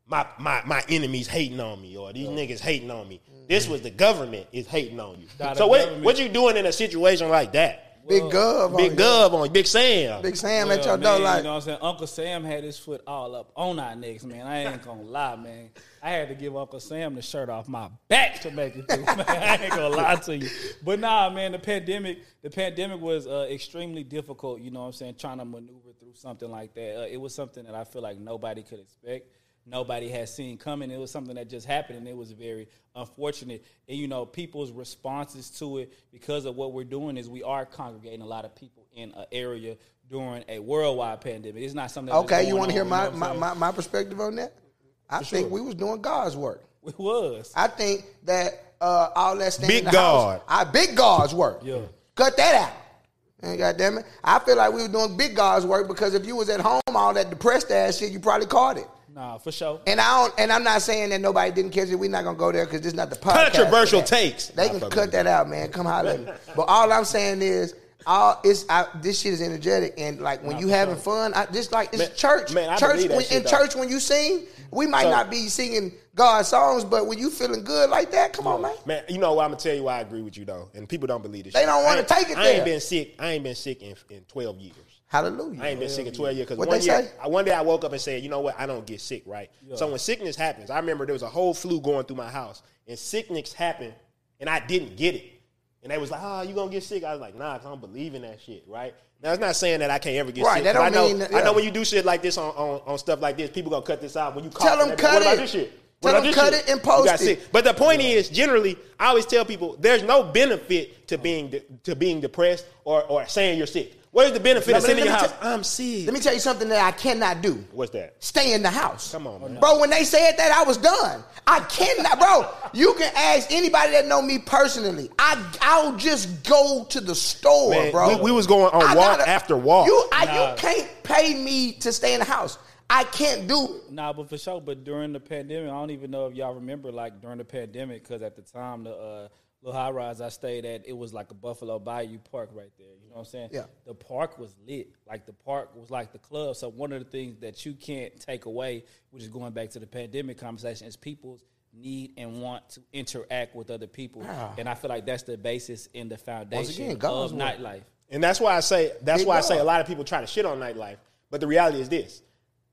my my my enemies hating on me or these niggas hating on me. This mm. was the government is hating on you. The so what government- what you doing in a situation like that? Big Gov. Big on you. Gov on you, Big Sam. Big Sam at Well, your man, door like. you know what I'm saying? Uncle Sam had his foot all up on our necks, man. I ain't gonna lie, man. I had to give Uncle Sam the shirt off my back to make it through. <laughs> Man. I ain't gonna lie to you. But nah, man, the pandemic, the pandemic was uh, extremely difficult. You know what I'm saying? Trying to maneuver through something like that. Uh, it was something that I feel like nobody could expect. Nobody had seen coming. It was something that just happened, and it was very unfortunate. And you know, people's responses to it because of what we're doing is we are congregating a lot of people in an area during a worldwide pandemic. It's not something. that's Okay, you want to hear on, my, know my, my, my perspective on that? I think we was doing God's work. It was. I think that uh, all that staying Big in the God. house, I big God's work. Yeah. Cut that out. And goddamn it, I feel like we were doing big God's work because if you was at home, all that depressed ass shit, you probably caught it. Nah, for sure. And I don't, and I'm not saying that nobody didn't catch it. We're not gonna go there because this is not the podcast. Controversial takes. They Nah, can cut that out, man. Come holler at me. But all I'm saying is, all it's I, this shit is energetic and like when you having fun, I just like it's Man- church. man, I church believe that when, shit, in though. church when you sing, we might So- not be singing God songs, but when you feeling good like that, come on, man. Man, you know what? I'm gonna tell you why I agree with you though, and people don't believe this. They shit. don't wanna take it I there. ain't been sick. I ain't been sick in, in 12 years. Hallelujah. I ain't been sick in 12 years because What one they year, say? I, one day I woke up and said, you know what? I don't get sick, right? So when sickness happens, I remember there was a whole flu going through my house, and sickness happened, and I didn't get it. And they was like, oh, you gonna get sick? I was like, nah, 'cause I don't believe in that shit, right? Now it's not saying that I can't ever get Right, sick. that 'cause I don't know, mean that- I know when you do shit like this on, on, on stuff like this, people gonna cut this out when you Tell them cut What about it. this shit? Tell What about them cut shit? it and You post got it. sick. But the point is, generally, I always tell people there's no benefit to being de- to being depressed or, or saying you're sick. What is the benefit Now, of let sitting in me your house? tell- I'm sick. Let me tell you something that I cannot do. What's that? Stay in the house. Come on, man. Bro, when they said that, I was done. I cannot, bro. You can ask anybody that know me personally. I I'll just go to the store, Man, bro. we- we was going on I walk after walk. You I, Nah. you can't pay me to stay in the house. I can't do. it. Nah, but for sure. But during the pandemic, I don't even know if y'all remember, like during the pandemic, because at the time the uh, little high rise I stayed at, it was like a Buffalo Bayou Park right there. You know what I'm saying? Yeah. The park was lit. Like the park was like the club. So one of the things that you can't take away, which is going back to the pandemic conversation, is people's need and want to interact with other people. Ah. And I feel like that's the basis and the foundation again, of God's work. nightlife. And that's why I say that's Big why I say a lot of people try to shit on nightlife. But the reality is this.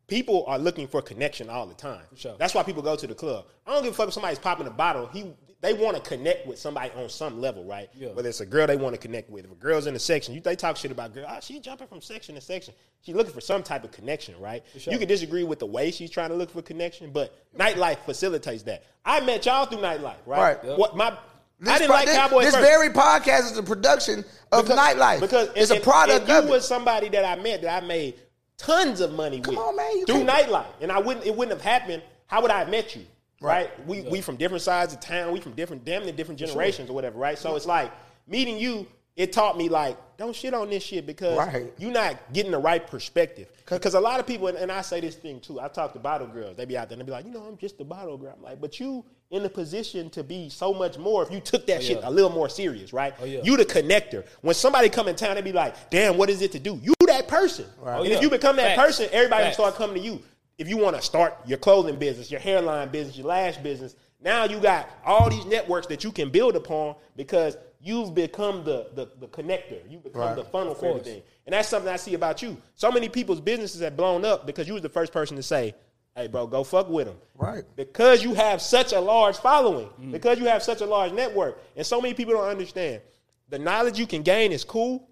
People are looking for connection all the time. sure. That's why people go to the club. I don't give a fuck if somebody's popping a bottle. He they want to connect with somebody on some level, right? Yeah. Whether it's a girl they want to connect with. If a girl's in a section, you they talk shit about girl. Oh, she jumping from section to section. She's looking for some type of connection, right? You can disagree with the way she's trying to look for connection, but nightlife facilitates that. I met y'all through nightlife, right? Right. What my This I didn't pro- like this, Cowboy This first. very podcast is a production of nightlife. Because it's and- a product and, and of you it. was somebody that I met that I made tons of money with on, man, through can't- nightlife, and I wouldn't. It wouldn't have happened. How would I have met you? Right? We we from different sides of town. We from different damn near different generations or whatever. Right? So it's like meeting you. It taught me like don't shit on this shit because Right. you're not getting the right perspective. Because a lot of people, and, and I say this thing too. I talk to bottle girls. They be out there and they be like, you know, I'm just a bottle girl. I'm like, but you in a position to be so much more if you took that oh, shit yeah. a little more serious, right? Oh, yeah. You the connector. When somebody come in town, they be like, damn, what is it to do? You that person. Oh, and yeah. if you become that Facts. person, everybody Facts. start coming to you. If you want to start your clothing business, your hairline business, your lash business, now you got all these networks that you can build upon because you've become the the, the connector. You become Right. the funnel for everything. And that's something I see about you. So many people's businesses have blown up because you was the first person to say, hey, bro, go fuck with them. Right. Because you have such a large following, Mm. because you have such a large network. And so many people don't understand. The knowledge you can gain is cool,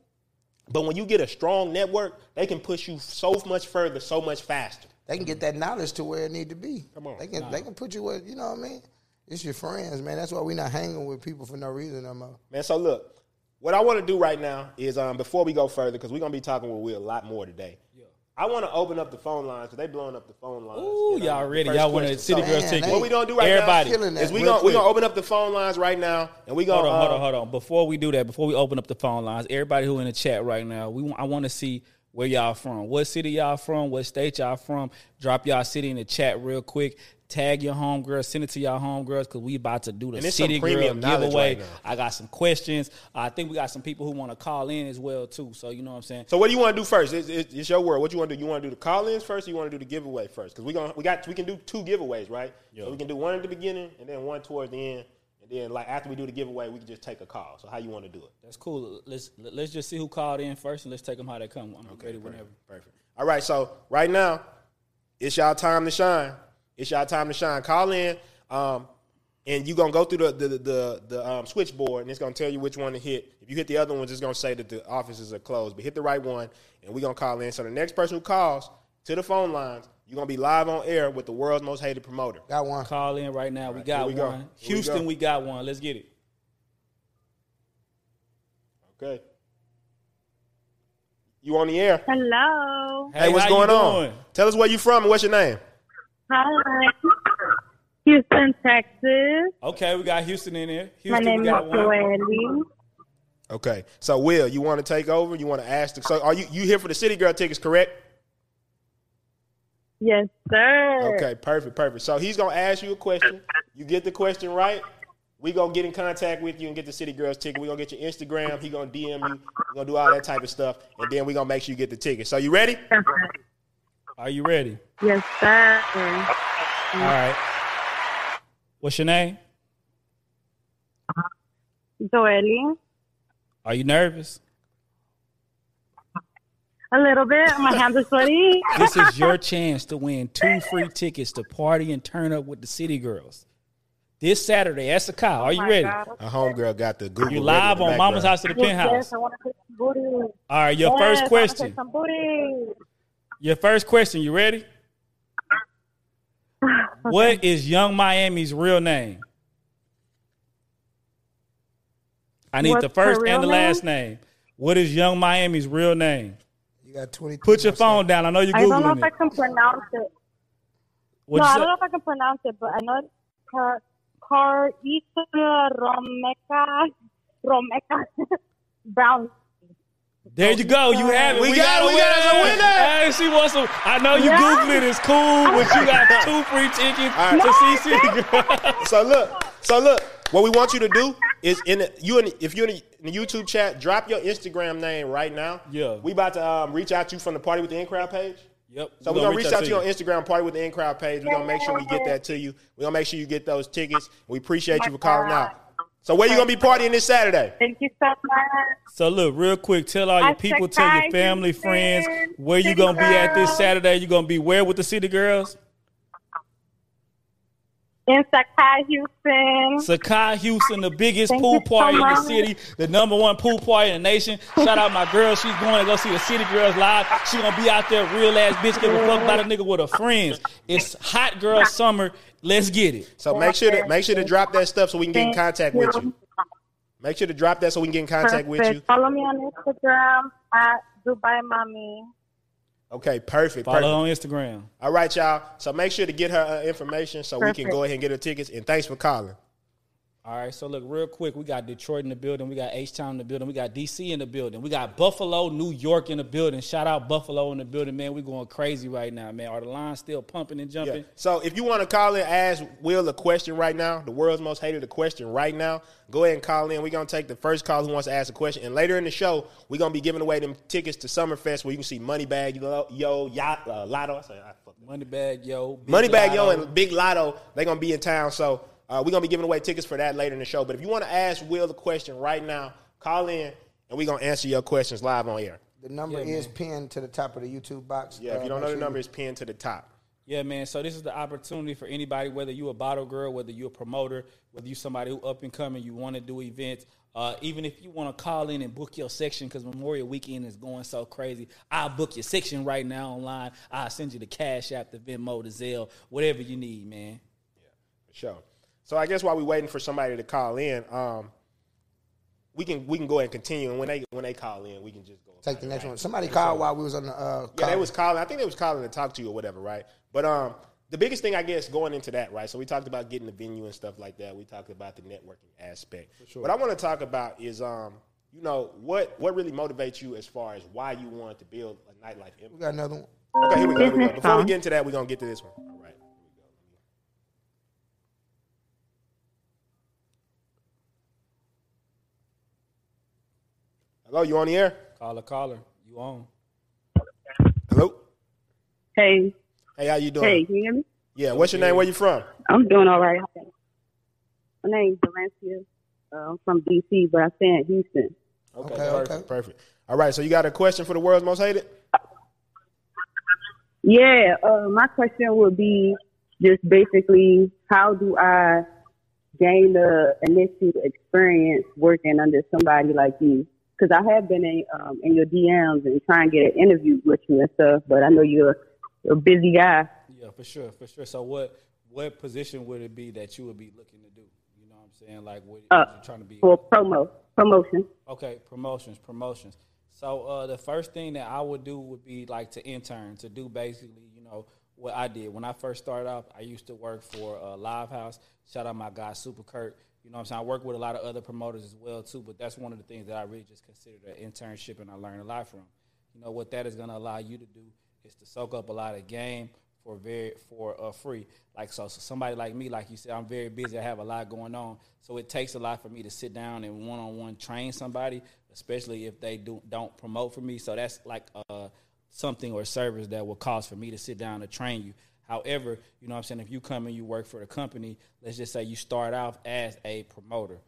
but when you get a strong network, they can push you so much further, so much faster. They can get that knowledge to where it need to be. Come on. They can they can put you where you know what I mean? It's your friends, man. That's why we're not hanging with people for no reason no more. Man, so look, what I want to do right now is um, before we go further, because we're gonna be talking with Will a lot more today. Yeah. I want to open up the phone lines because they blowing up the phone lines. Ooh, you know, y'all ready? Y'all want to question. city So, girl Man, ticket? What we gonna do right Everybody. now Killing that is we real gonna we gonna open up the phone lines right now, and we gonna Hold on, hold uh, on, hold on. Before we do that, before we open up the phone lines, everybody who in the chat right now, we want, I want to see where y'all from, what city y'all from, what state y'all from. Drop y'all city in the chat real quick. Tag your homegirls, send it to y'all homegirls because we about to do the And it's some city girl giveaway. right. I got some questions. I think we got some people who want to call in as well too. So you know what I'm saying. So what do you want to do first? It's, it's, it's your word. What you want to do? You want to do the call-ins first, or you want to do the giveaway first? Because we gonna we got we can do two giveaways, right? So we can do one at the beginning and then one towards the end, and then like after we do the giveaway, we can just take a call. So how you want to do it? That's cool. Let's let's just see who called in first, and let's take them how they come. I'm ready whenever. Perfect. All right. So right now, it's y'all time to shine. It's y'all time to shine. Call in, um, and you're gonna go through the the the, the um, switchboard, and it's gonna tell you which one to hit. If you hit the other ones, it's gonna say that the offices are closed. But hit the right one, and we're gonna call in. So the next person who calls to the phone lines, you're gonna be live on air with the world's most hated promoter. Got one. Call in right now. we got here we go. one. We Houston, go. we got one. Let's get it. Okay. You on the air? Hello. Hey, what's going on? doing? Tell us where you from and what's your name. Hi. Houston, Texas. Okay, we got Houston in here. My name we is got one. Joelle. Okay. So Will, you want to take over? You want to ask? The, so are you you here for the City Girl tickets? Correct. Yes, sir. Okay, perfect, perfect. So he's gonna ask you a question. You get the question right. We gonna get in contact with you and get the City Girls ticket. We gonna get your Instagram. He gonna DM you. We gonna do all that type of stuff, and then we gonna make sure you get the ticket. So you ready? Are you ready? Yes, sir. All right. What's your name? Joelle. Are you nervous? A little bit. My <laughs> hands are sweaty. This is your chance to win two free tickets to party and turn up with the City Girls. This Saturday at Sakai. Oh are you Oh ready? God. A homegirl got the Google. You live in the on Mama's. House to the Yes, Penthouse. yes, I want to take some booty. All right, your Yes, first I wanna question. take some booty. Your first question. You ready? <laughs> What is Young Miami's real name? I need What's the first and the name? last name. What is Young Miami's real name? You got 20. Put your phone down. I know you're I don't know googling if I can pronounce it. What'd no, I say? don't know if I can pronounce it, but I know it's Car Carita Romeca Romeca <laughs> Brown. There you go. You have it. We got it. We got it as a winner. Hey, she wants some. I know you Yeah. Googled it. It's cool, but you got two free tickets All right. to see City Girl. So look, so look. What we want you to do is in the, you in the, if you're in the, in the YouTube chat, drop your Instagram name right now. Yeah. We about to um, reach out to you from the Party with the In Crowd page. Yep. So we're gonna reach out to you on Instagram, Party with the In Crowd page. We're gonna make sure we get that to you. We're gonna make sure you get those tickets. We appreciate you for calling out. So where you gonna be partying this Saturday? Thank you so much. So look, real quick, tell all your I people, tell your family, friends, where you City gonna be at this Saturday. You gonna be where with the City Girls? In Sakai, Houston. Sakai Houston, the biggest Thank pool you so party in the city, the number one pool party in the nation. Shout out my girl. She's going to go see the City Girls live. She gonna be out there, real ass bitch, give a fuck about a nigga with her friends. It's hot girl summer. Let's get it. So make sure to make sure to drop that stuff so we can get in contact with you. Make sure to drop that so we can get in contact with you. Follow me on Instagram at Dubai Mommy. Okay, perfect. Follow perfect. her on Instagram. All right, y'all. So make sure to get her uh, information so we can go ahead and get her tickets. And thanks for calling. All right, so look, real quick, we got Detroit in the building, we got H Town in the building, we got DC in the building, we got Buffalo, New York in the building. Shout out Buffalo in the building, man. We going crazy right now, man. Are the lines still pumping and Yeah. jumping? So if you want to call in, ask Will a question right now, the world's most hated a question right now, go ahead and call in. We're going to take the first call who wants to ask a question. And later in the show, we're going to be giving away them tickets to Summerfest where you can see Moneybagg, Yo, yo Yacht, uh, Lotto. I say, I fuck. Moneybagg Yo, Big Moneybagg Yo and Big Lotto, they're going to be in town. So uh, we're going to be giving away tickets for that later in the show. But if you want to ask Will the question right now, call in and we're going to answer your questions live on air. The number Yeah, is pinned to the top of the YouTube box. Yeah, if Uh, you don't know the number, it's pinned to the top. Yeah, man. So this is the opportunity for anybody, whether you a bottle girl, whether you a promoter, whether you somebody who up and coming, you want to do events. Uh, even if you want to call in and book your section because Memorial Weekend is going so crazy, I'll book your section right now online. I'll send you the Cash App, the Venmo, the Zelle, whatever you need, man. Yeah, for sure. So I guess while we're waiting for somebody to call in, um, we can we can go ahead and continue. And when they when they call in, we can just go Take the next one. Somebody called while we was on the uh, Yeah, they was calling. I think they was calling to talk to you or whatever, right? But um, the biggest thing I guess going into that, right? So we talked about getting the venue and stuff like that. We talked about the networking aspect. What I want to talk about is um, you know, what what really motivates you as far as why you want to build a nightlife Empire? We got another one. Okay, here we go. Here we go. Before we get into that, we're gonna get to this one. All right. Here we go. Hello, you on the air? Caller, caller, you on? Hello. Hey, Hey, how you doing? hey, can you hear me? Yeah. What's your name? Where you from? I'm doing all right. My name's Valencia. Uh, I'm from DC, but I stay in Houston. Okay, Okay, perfect, okay. perfect. All right, so you got a question for the world's most hated? Yeah, uh, my question would be just basically how do I gain the initial experience working under somebody like you? Because I have been in um, in your DMs and trying to get an interview with you and stuff, but I know you're a busy guy. Yeah, for sure, for sure. So what what position would it be that you would be looking to do? You know what I'm saying? Like what Uh, you trying to be for promo promotion. Okay, promotions, promotions. So uh, the first thing that I would do would be like to intern, to do basically, you know, what I did when I first started off. I used to work for uh, Live House. Shout out my guy Super Kurt. You know what I'm saying? I work with a lot of other promoters as well too, but that's one of the things that I really just considered an internship and I learned a lot from. You know what that is going to allow you to do is to soak up a lot of game for very for uh, free. Like so, so somebody like me, like you said, I'm very busy. I have a lot going on, so it takes a lot for me to sit down and one on one train somebody, especially if they do don't promote for me. So that's like uh, something or service that will cost for me to sit down and train you. However, you know what I'm saying, if you come and you work for the company, let's just say you start off as a promoter.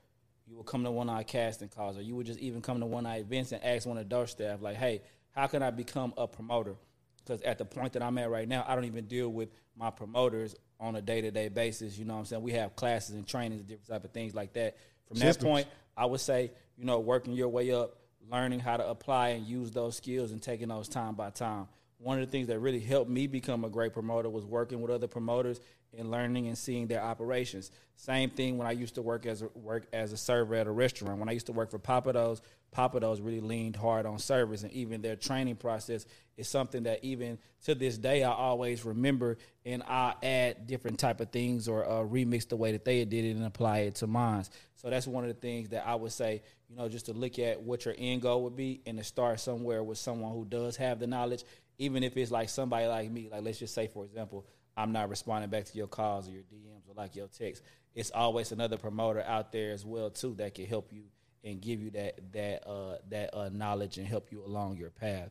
You will come to one of our casting calls, or you would just even come to one of our events and ask one of the door staff, like, hey, how can I become a promoter? Because at the point that I'm at right now, I don't even deal with my promoters on a day to day basis. You know what I'm saying? We have classes and trainings and different type of things like that. From that point, I would say, you know, working your way up, learning how to apply and use those skills and taking those time by time. One of the things that really helped me become a great promoter was working with other promoters and learning and seeing their operations. Same thing when I used to work as a, work as a server at a restaurant. When I used to work for Pappadeaux, Pappadeaux really leaned hard on service, and even their training process is something that even to this day I always remember, and I add different type of things or uh, remix the way that they did it and apply it to mine. So that's one of the things that I would say, you know, just to look at what your end goal would be and to start somewhere with someone who does have the knowledge, even if it's like somebody like me. Like let's just say, for example, I'm not responding back to your calls or your DMs or like your texts. It's always another promoter out there as well too that can help you and give you that that uh, that uh, knowledge and help you along your path.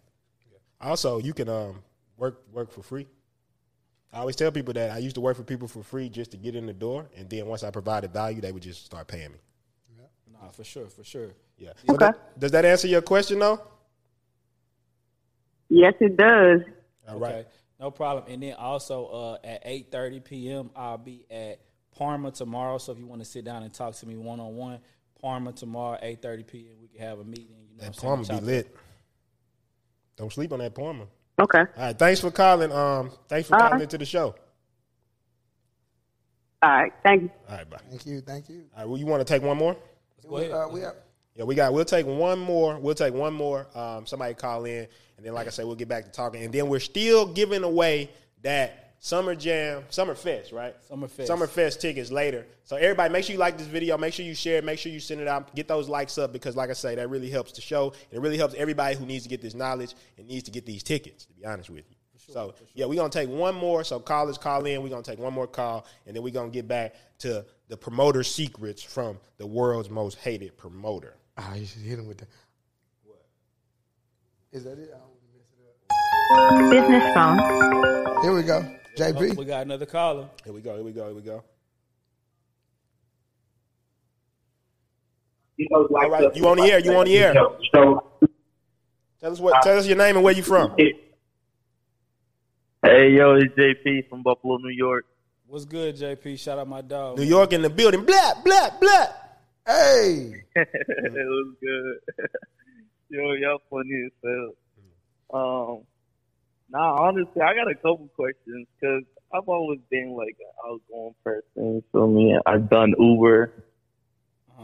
Also, you can um work work for free. I always tell people that I used to work for people for free just to get in the door, and then once I provided value, they would just start paying me. Nah, for sure, for sure. Yeah. So Okay. that- does that answer your question though? Yes, it does. All right. Okay, no problem. And then also uh, at eight thirty p.m. I'll be at Parma tomorrow. So if you want to sit down and talk to me one on one, Parma tomorrow eight thirty p.m. We can have a meeting. You know, That Parma saying? be lit. Don't sleep on that Parma. Okay. All right. Thanks for calling. Um. Thanks for Uh-huh. calling into the show. All right. Thank you. All right. Bye. Thank you, thank you. All right. Well, you want to take one more? Go ahead. Uh, we have, Yeah, we got. We'll take one more. We'll take one more. Um, somebody call in, and then, like I said, we'll get back to talking, and then we're still giving away that Summer Jam, Summer Fest, right? Summer Fest. Summer Fest tickets later. So everybody, make sure you like this video. Make sure you share it. Make sure you send it out. Get those likes up because, like I say, that really helps the show. And it really helps everybody who needs to get this knowledge and needs to get these tickets. To be honest with you. so yeah, we're gonna take one more. So callers call in. We're gonna take one more call, and then we're gonna get back to the promoter secrets from the world's most hated promoter. Ah, you should hit him with that. What? Is that it? I don't wanna mess it Business phone. Here we go. Oh, JP. we got another caller. Here we go. Here we go. Here we go. All right, you on the air? You on the air? So, Tell us what. Tell us your name and where you from. hey, yo, it's JP from Buffalo, New York. What's good, JP? Shout out my dog. New York in the building. Blah blah blah. Hey. <laughs> it was good. <laughs> yo, y'all funny as hell. Um, nah, honestly, I got a couple questions because I've always been like an outgoing person. So me, I've done Uber.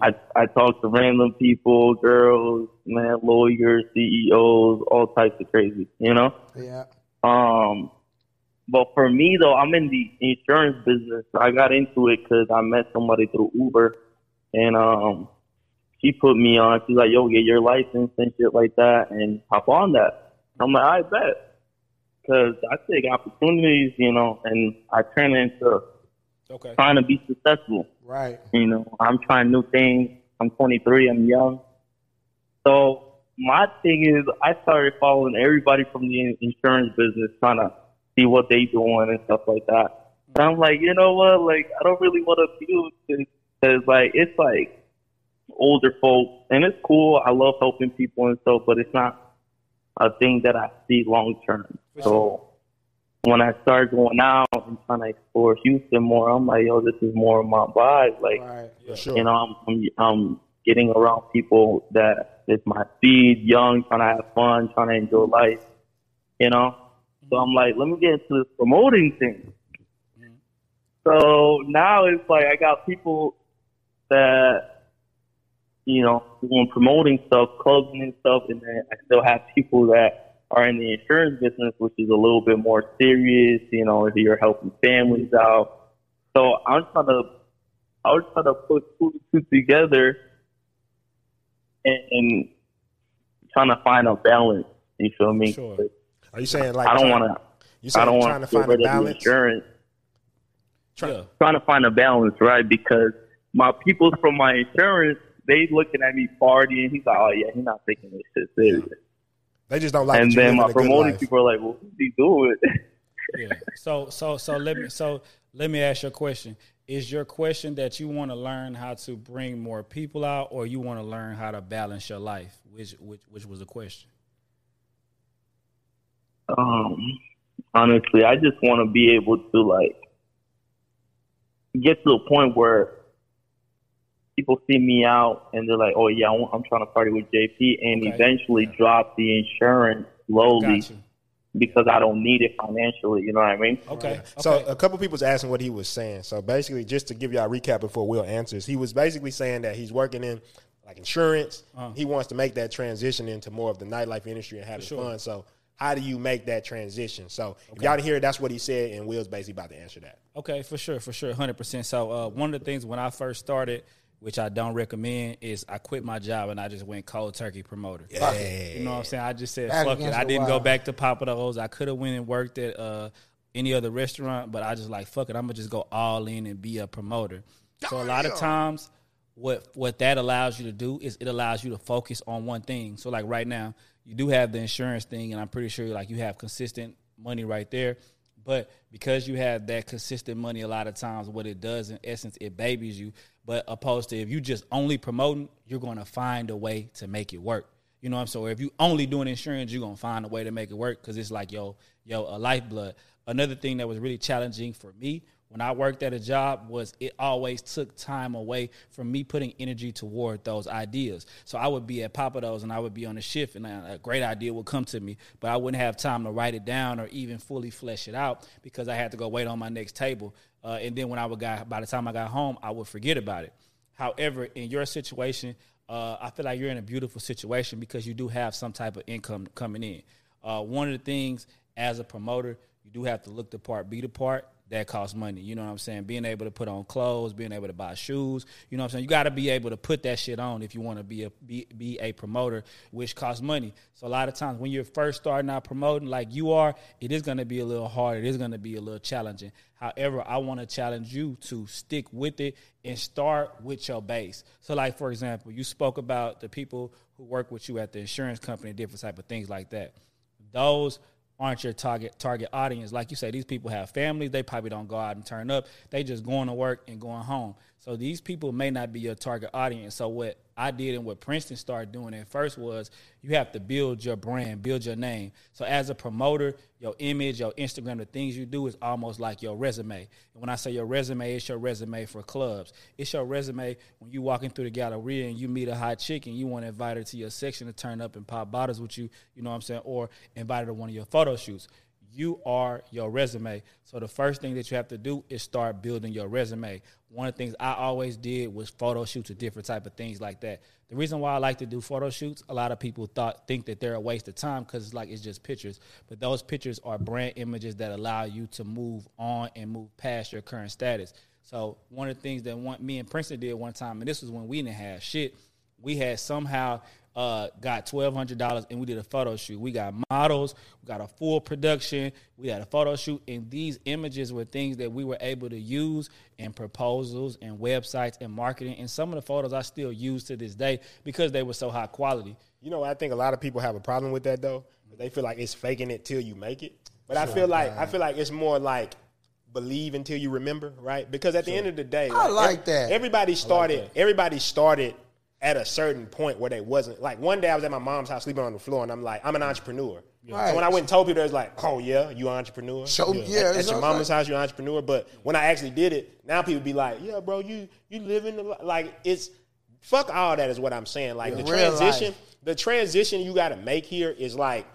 I I talk to random people, girls, man, lawyers, CEOs, all types of crazy, you know. Yeah. Um, but for me though, I'm in the insurance business. I got into it because I met somebody through Uber, and um, she put me on. She's like, "Yo, get your license and shit like that, and hop on that." I'm like, "I bet," because I take opportunities, you know, and I turn it into Okay. trying to be successful. Right. You know, I'm trying new things. I'm 23. I'm young. So my thing is, I started following everybody from the insurance business, trying to see what they doing and stuff like that. And I'm like, you know what? Like, I don't really want to do this because, like, it's like older folks, and it's cool. I love helping people and stuff, but it's not a thing that I see long term. So when I started going out and trying to explore Houston more, I'm like, yo, this is more of my vibe. Like, Right. For sure. you know, I'm, I'm I'm getting around people that that is my speed, young, trying to have fun, trying to enjoy life. You know, so I'm like, let me get into this promoting thing. Mm-hmm. So now it's like I got people that you know doing promoting stuff, clubs and stuff, and then I still have people that are in the insurance business, which is a little bit more serious. You know, if you're helping families out. So I'm trying to I was trying to put two and two together and, and trying to find a balance. You feel me? Sure. Are you saying like I don't want to. You I saying don't trying want to to find a rid of the balance? insurance. Try- Yeah. Trying to find a balance, right? Because my people from my insurance, they looking at me partying. He's like, "Oh yeah, he's not taking this shit serious." They just don't like and then my living a good promoting people are like, "Well, what's he doing?" <laughs> Yeah. So so so let me so let me ask you a question. Is your question that you want to learn how to bring more people out, or you want to learn how to balance your life? Which which which was the question? um, honestly, I just want to be able to like get to a point where people see me out and they're like, "Oh yeah, I want- I'm trying to party with JP," and Okay. eventually drop the insurance slowly because I don't need it financially. You know what I mean? Okay. So okay. a couple people's asking what he was saying. So basically, just to give y'all a recap before Will answers, he was basically saying that he's working in like insurance. Uh-huh. He wants to make that transition into more of the nightlife industry and having sure. fun. So how do you make that transition? So if y'all didn't hear, it, that's what he said, and Will's basically about to answer that. Okay, for sure, for sure, hundred percent. So uh, one of the things when I first started, which I don't recommend, is I quit my job and I just went cold turkey promoter. Yeah. You know what I'm saying? I just said Back fuck it. I didn't go back to Pappadeaux's. I could have went and worked at uh, any other restaurant, but I just like fuck it. I'm gonna just go all in and be a promoter. So a lot of times, what what that allows you to do is it allows you to focus on one thing. So like right now, you do have the insurance thing, and I'm pretty sure like you have consistent money right there. But because you have that consistent money, a lot of times what it does in essence, it babies you. But opposed to if you just only promoting, you're gonna find a way to make it work. You know what I'm saying? Or if you only doing insurance, you're gonna find a way to make it work because it's like yo, yo, a lifeblood. Another thing that was really challenging for me when I worked at a job was it always took time away from me putting energy toward those ideas. So I would be at Pappadeaux's and I would be on a shift and a great idea would come to me, but I wouldn't have time to write it down or even fully flesh it out because I had to go wait on my next table. Uh, and then when I would got by the time I got home, I would forget about it. However, in your situation, uh, I feel like you're in a beautiful situation because you do have some type of income coming in. Uh, one of the things as a promoter, you do have to look the part, be the part. That costs money. You know what I'm saying? Being able to put on clothes, being able to buy shoes. You know what I'm saying? You got to be able to put that shit on if you want to be a be, be a promoter, which costs money. So a lot of times when you're first starting out promoting, like you are, it is going to be a little hard. It is going to be a little challenging. However, I want to challenge you to stick with it and start with your base. So, like for example, you spoke about the people who work with you at the insurance company, different type of things like that. Those aren't your target target audience. Like you say, these people have families. They probably don't go out and turn up. They just going to work and going home. So these people may not be your target audience. So what I did and what Princeton started doing at first was you have to build your brand, build your name. So as a promoter, your image, your Instagram, the things you do is almost like your resume. And when I say your resume, it's your resume for clubs. It's your resume when you walking through the galleria and you meet a hot chick and you want to invite her to your section to turn up and pop bottles with you, you know what I'm saying? Or invite her to one of your photo shoots you are your resume. So the first thing that you have to do is start building your resume. One of the things I always did was photo shoots or different type of things like that. The reason why I like to do photo shoots, a lot of people thought think that they're a waste of time because it's like it's just pictures. But those pictures are brand images that allow you to move on and move past your current status. So one of the things that one, me and Princeton did one time, and this was when we didn't have shit, we had somehow uh, got twelve hundred dollars and we did a photo shoot. We got models, we got a full production, we had a photo shoot, and these images were things that we were able to use in proposals and websites and marketing. And some of the photos I still use to this day because they were so high quality. You know, I think a lot of people have a problem with that though. They feel like it's faking it till you make it. But I feel like I feel like it's more like believe until you remember, right? Because at the end of the day, I like ev- that. Everybody started. everybody started at a certain point where they wasn't like. One day I was at my mom's house sleeping on the floor, and I'm like, I'm an entrepreneur. Right. So when I went and told people, they was like, Oh yeah, you an entrepreneur? Show- yeah, At- at, your mama's saying. house, you're an entrepreneur. But when I actually did it, now people be like, Yeah, bro, you you living the like it's fuck all that is what I'm saying. Like the Real transition, life. the transition you got to make here is like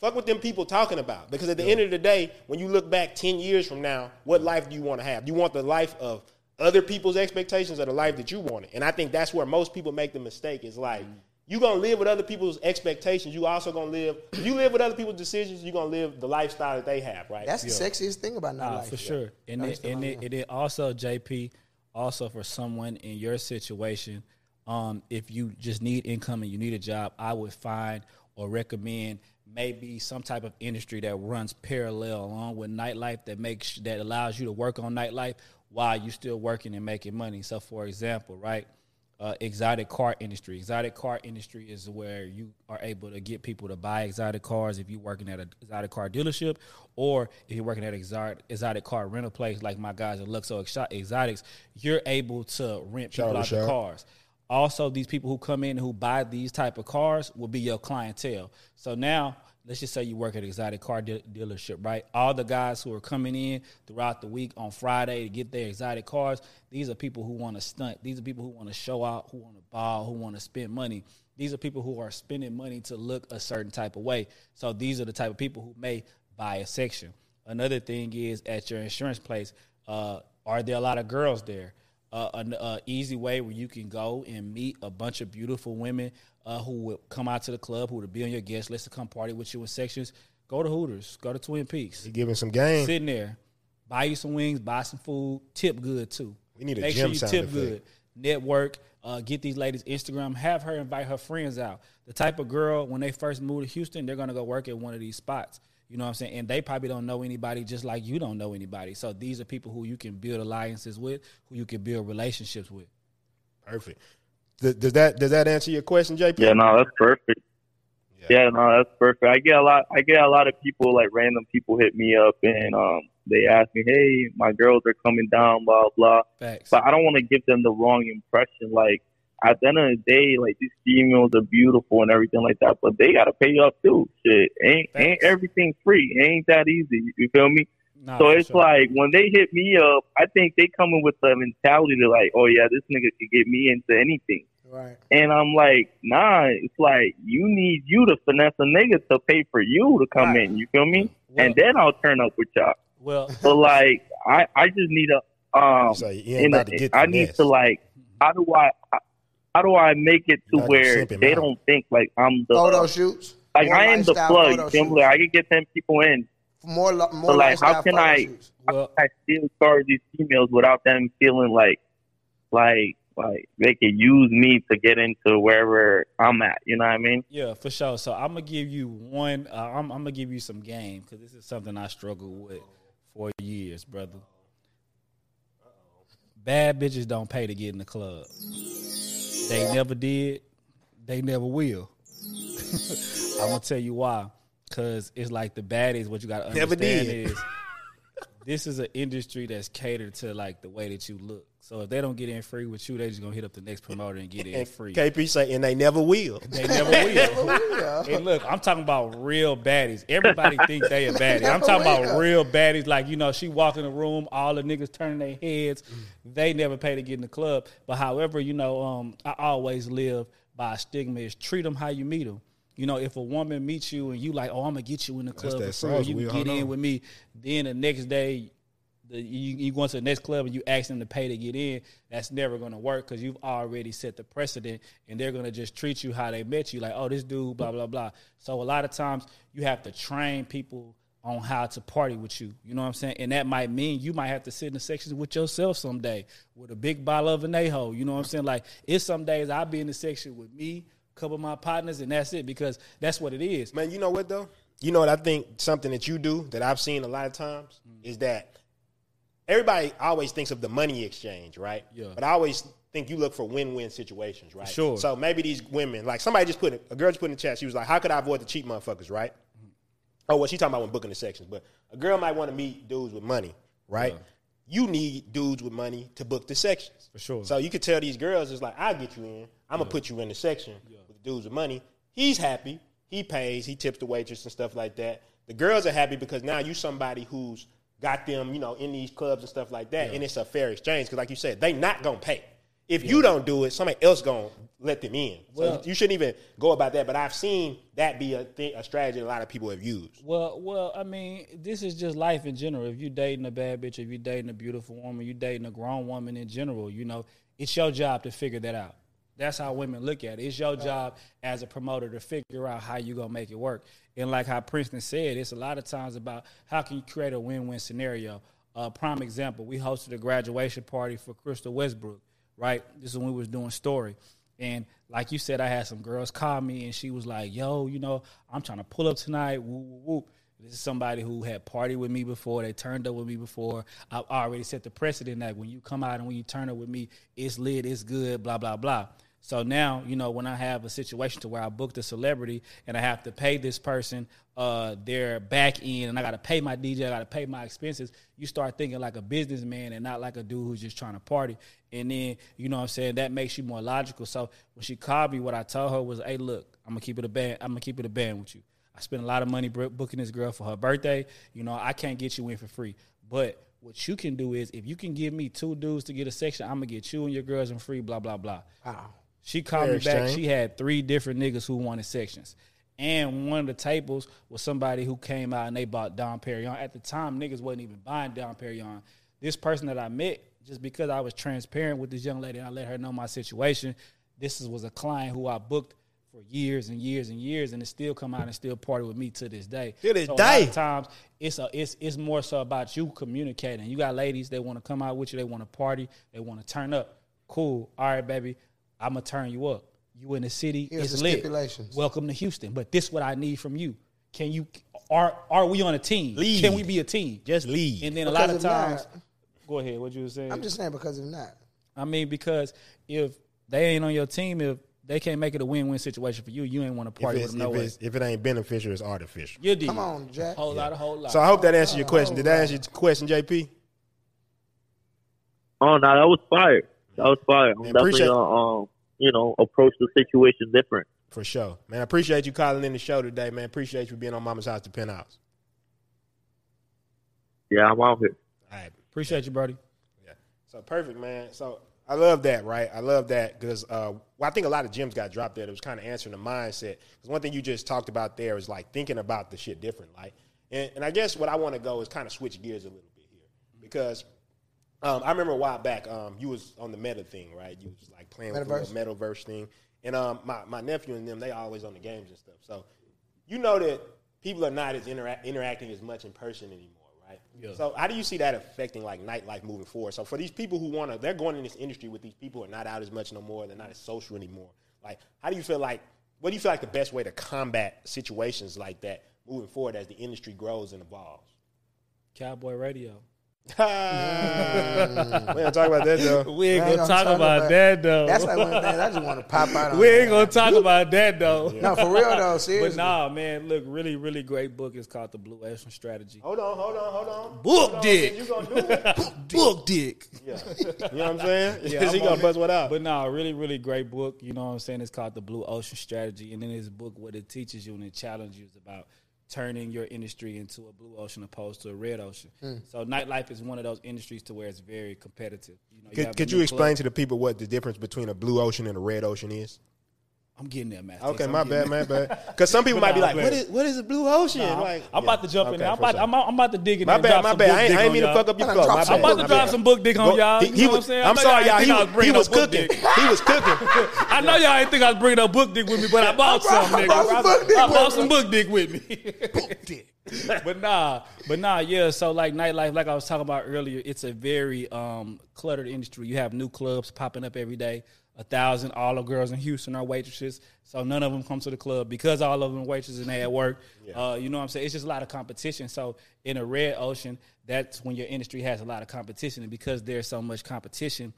fuck what them people talking about. Because at the end of the day, when you look back ten years from now, what life do you want to have? Do you want the life of other people's expectations of the life that you wanted? And I think that's where most people make the mistake. Is like you gonna live with other people's expectations. You also gonna live. If you live with other people's decisions, you are gonna live the lifestyle that they have. Right? That's the sexiest thing about Nah, nightlife. for sure. And it, and it, it also, JP, also for someone in your situation, um, if you just need income and you need a job, I would find or recommend maybe some type of industry that runs parallel along with nightlife that makes that allows you to work on nightlife while you're still working and making money. So, for example, right, uh, exotic car industry. Exotic car industry is where you are able to get people to buy exotic cars if you're working at an exotic car dealership, or if you're working at an exotic, exotic car rental place like my guys at Luxo Exo- Exotics. You're able to rent people out the cars. Also, these people who come in who buy these type of cars will be your clientele. So now, let's just say you work at an exotic car de- dealership, right? All the guys who are coming in throughout the week on Friday to get their exotic cars, these are people who want to stunt. These are people who want to show out, who want to ball, who want to spend money. These are people who are spending money to look a certain type of way. So these are the type of people who may buy a section. Another thing is at your insurance place, uh, are there a lot of girls there? uh, an uh, easy way where you can go and meet a bunch of beautiful women uh, who would come out to the club, who would be on your guest list to come party with you in sections. Go to Hooters, go to Twin Peaks, You giving some game. sitting there, buy you some wings, buy some food, tip good too. We need a Make gym sure you tip effect. good. Network, uh, get these ladies Instagram, have her invite her friends out. The type of girl when they first move to Houston, they're gonna go work at one of these spots. You know what I'm saying? And they probably don't know anybody just like you don't know anybody. So these are people who you can build alliances with, who you can build relationships with. Perfect. Does, does that does that answer your question, JP? Yeah, no, that's perfect. Yeah. no, that's perfect. I get a lot. I get a lot of people, like random people, hit me up and um, they ask me, "Hey, my girls are coming down, blah blah." Facts. But I don't want to give them the wrong impression. Like at the end of the day, like these females are beautiful and everything like that, but they gotta pay up too. Shit, ain't ain't everything free? Ain't that easy? You feel me? Nah, so it's sure. like when they hit me up, I think they coming with the mentality to like, oh yeah, this nigga could get me into anything. Right. And I'm like, nah, it's like you need you to finesse a nigga to pay for you to come Right. in. You feel me? Well- and then I'll turn up with y'all. well, but like, I I just need a um, So you ain't in about a, to get I need mess. to like, how do I? How do I make it to where they out. don't think like I'm the Photo shoots. like More I am the lifestyle plug? photo You feel me? I can get them people in. More, lo- more So, like, how can photo I- shoots. well, I still charge these females without them feeling like like like they can use me to get into wherever I'm at. You know what I mean? Yeah, for sure. So I'm gonna give you one. Uh, I'm, I'm gonna give you some game because this is something I struggled with for years, brother. Bad bitches don't pay to get in the club. They never did. They never will. <laughs> I'm gonna tell you why. Cause it's like the baddies. What you gotta Never understand did. is this is an industry that's catered to like the way that you look. So if they don't get in free with you, they just gonna hit up the next promoter and get in free. KP say, and they never will. They never will. <laughs> and look, I'm talking about real baddies. Everybody think they a <laughs> baddie. I'm talking about real baddies. Like you know, she walk in the room, all the niggas turning their heads. They never pay to get in the club. But however, you know, um, I always live by a stigma is treat them how you meet them. You know, if a woman meets you and you like, oh, I'm gonna get you in the club that for free, you can get in with me. Then the next day, the, you, you go into the next club and you ask them to pay to get in, that's never going to work because you've already set the precedent and they're going to just treat you how they met you, like, oh, this dude, blah, blah, blah. So a lot of times you have to train people on how to party with you. You know what I'm saying? And that might mean you might have to sit in the sections with yourself someday with a big bottle of anejo. You know what I'm saying? Like it's some days I'll be in the section with me, a couple of my partners, and that's it because that's what it is. Man, you know what though? You know what I think something that you do that I've seen a lot of times Mm. is that everybody always thinks of the money exchange, right? Yeah. But I always think you look for win-win situations, right? Sure. So maybe these women, like somebody just put it, a girl just put in the chat, she was like, "How could I avoid the cheap motherfuckers?" Right? Mm-hmm. Oh, well, she talking about when booking the sections, but a girl might want to meet dudes with money, right? You need dudes with money to book the sections. For sure. So you could tell these girls, it's like, I'll get you in. I'm going to put you in the section with dudes with money. He's happy. He pays. He tips the waitress and stuff like that. The girls are happy because now you somebody who's got them, you know, in these clubs and stuff like that, and it's a fair exchange. Because like you said, they not going to pay. If you don't do it, somebody else to let them in. So Well- you shouldn't even go about that. But I've seen that be a, thing, a strategy a lot of people have used. Well, well, I mean, this is just life in general. If you're dating a bad bitch, if you're dating a beautiful woman, you're dating a grown woman in general, you know, it's your job to figure that out. That's how women look at it. It's your job as a promoter to figure out how you gonna make it work. And like how Princeton said, it's a lot of times about how can you create a win-win scenario. Uh, prime example: we hosted a graduation party for Crystal Westbrook. Right, this is when we was doing story. And like you said, I had some girls call me, and she was like, "Yo, you know, I'm trying to pull up tonight." Whoop, whoop, whoop. This is somebody who had partied with me before. They turned up with me before. I already set the precedent that when you come out and when you turn up with me, it's lit, it's good, blah blah blah. So now, you know, when I have a situation to where I booked a celebrity and I have to pay this person uh, their back end and I got to pay my DJ, I got to pay my expenses, you start thinking like a businessman and not like a dude who's just trying to party. And then, you know what I'm saying, that makes you more logical. So when she called me, what I told her was, hey, look, I'm going to keep it a band. I'm going to keep it a band with you. I spent a lot of money booking this girl for her birthday. You know, I can't get you in for free. But what you can do is if you can give me two dudes to get a section, I'm to get you and your girls in free, blah, blah, blah. Wow. She called Fair me back. exchange. She had three different niggas who wanted sections. And one of the tables was somebody who came out and they bought Dom Perignon. At the time, niggas wasn't even buying Dom Perignon. This person that I met, just because I was transparent with this young lady and I let her know my situation, this was a client who I booked for years and years and years, and it still come out and still party with me to this day. To this so A lot day. of times, it's a, it's it's more so about you communicating. You got ladies they want to come out with you, they want to party, they want to turn up. Cool, all right, baby, I'm gonna turn you up. You in the city, Here's it's the lit. stipulations. Welcome to Houston, but this what I need from you. Can you are are we on a team? Lead. Can we be a team? Just leave. And then a lot of if not- times, go ahead. What you were saying? I'm just saying because if not, I mean, because if they ain't on your team, if they can't make it a win-win situation for you, you ain't want to if, party it's, with them no if, way. if it ain't beneficial, it's artificial. You did. come on, Jack. Whole lot, a whole lot. So I hope that answers your question. Did that answer your question, JP? Oh no, that was fire. That was fire. I'm Man, definitely appreciate- gonna, um, you know, approach the situation different. For sure. Man, I appreciate you calling in the show today, man. Appreciate you being on Mama's House to Penthouse. Yeah, I'm out here. All right. Appreciate you, buddy. Yeah. So perfect, man. So I love that, right? I love that because uh, well, I think a lot of gyms got dropped there. It was kind of answering the mindset. Because one thing you just talked about there is like thinking about the shit different. Like, and, and I guess what I want to go is kind of switch gears a little bit here because um, I remember a while back um, you was on the meta thing, right? You was like playing with the metaverse thing, and um, my my nephew and them they always on the games and stuff. So you know that people are not as intera- interacting as much in person anymore, right? Yeah. So how do you see that affecting like nightlife moving forward? So for these people who want to, they're going in this industry with these people who are not out as much no more. They're not as social anymore. Like, how do you feel like? What do you feel like the best way to combat situations like that moving forward as the industry grows and evolves? Cowboy Radio. Ah. <laughs> we don't talk about that though. We ain't gonna gonna talk talk about about- that though. That's like one of the things I just want to pop out <laughs> on. we ain't gonna talk about that though. <laughs> No, for real though, But nah, man, look, really, really great book. It's called The Blue Ocean Strategy. Hold on, hold on, hold on. Book Hold on, dick. You gonna do it? Book dick. Yeah. You know what I'm saying? Yeah, he I'm gonna buzz it. what out. But no, really, really great book. You know what I'm saying? It's called The Blue Ocean Strategy. And in this book, what it teaches you and it challenges you is about turning your industry into a blue ocean opposed to a red ocean. Hmm. So nightlife is one of those industries to where it's very competitive. You know, could have could you explain club- to the people what the difference between a blue ocean and a red ocean is? I'm getting there, man. Okay, my bad, there. my bad. Because some people might be like, I'm "What glad. is what is the blue ocean?" Nah, I'm, like, I'm yeah. about to jump in Okay, there. I'm about, sure. I'm, I'm about to dig in My there. and bad, my bad. I ain't, dick I ain't on mean to y'all. fuck up your I'm flow. gonna My drop bad. some I'm about my to drop bad. some book dick on y'all. He, You he know what I'm was. saying? I I'm know sorry, y'all y'all. ain't think I was He, he bringing was book cooking. dick. He was cooking. <laughs> I know y'all ain't think I was bringing no book dick with me, but I bought brought- some, I nigga. some book dick I with bought me. some book dick with me. <laughs> <laughs> but nah, but nah, yeah. So like nightlife, like I was talking about earlier, it's a very um, cluttered industry. You have new clubs popping up every day. A thousand, all the girls in Houston are waitresses, so none of them come to the club because all of them waitresses and they at work. Uh, you know what I'm saying? It's just a lot of competition. So in a red ocean, that's when your industry has a lot of competition, and because there's so much competition,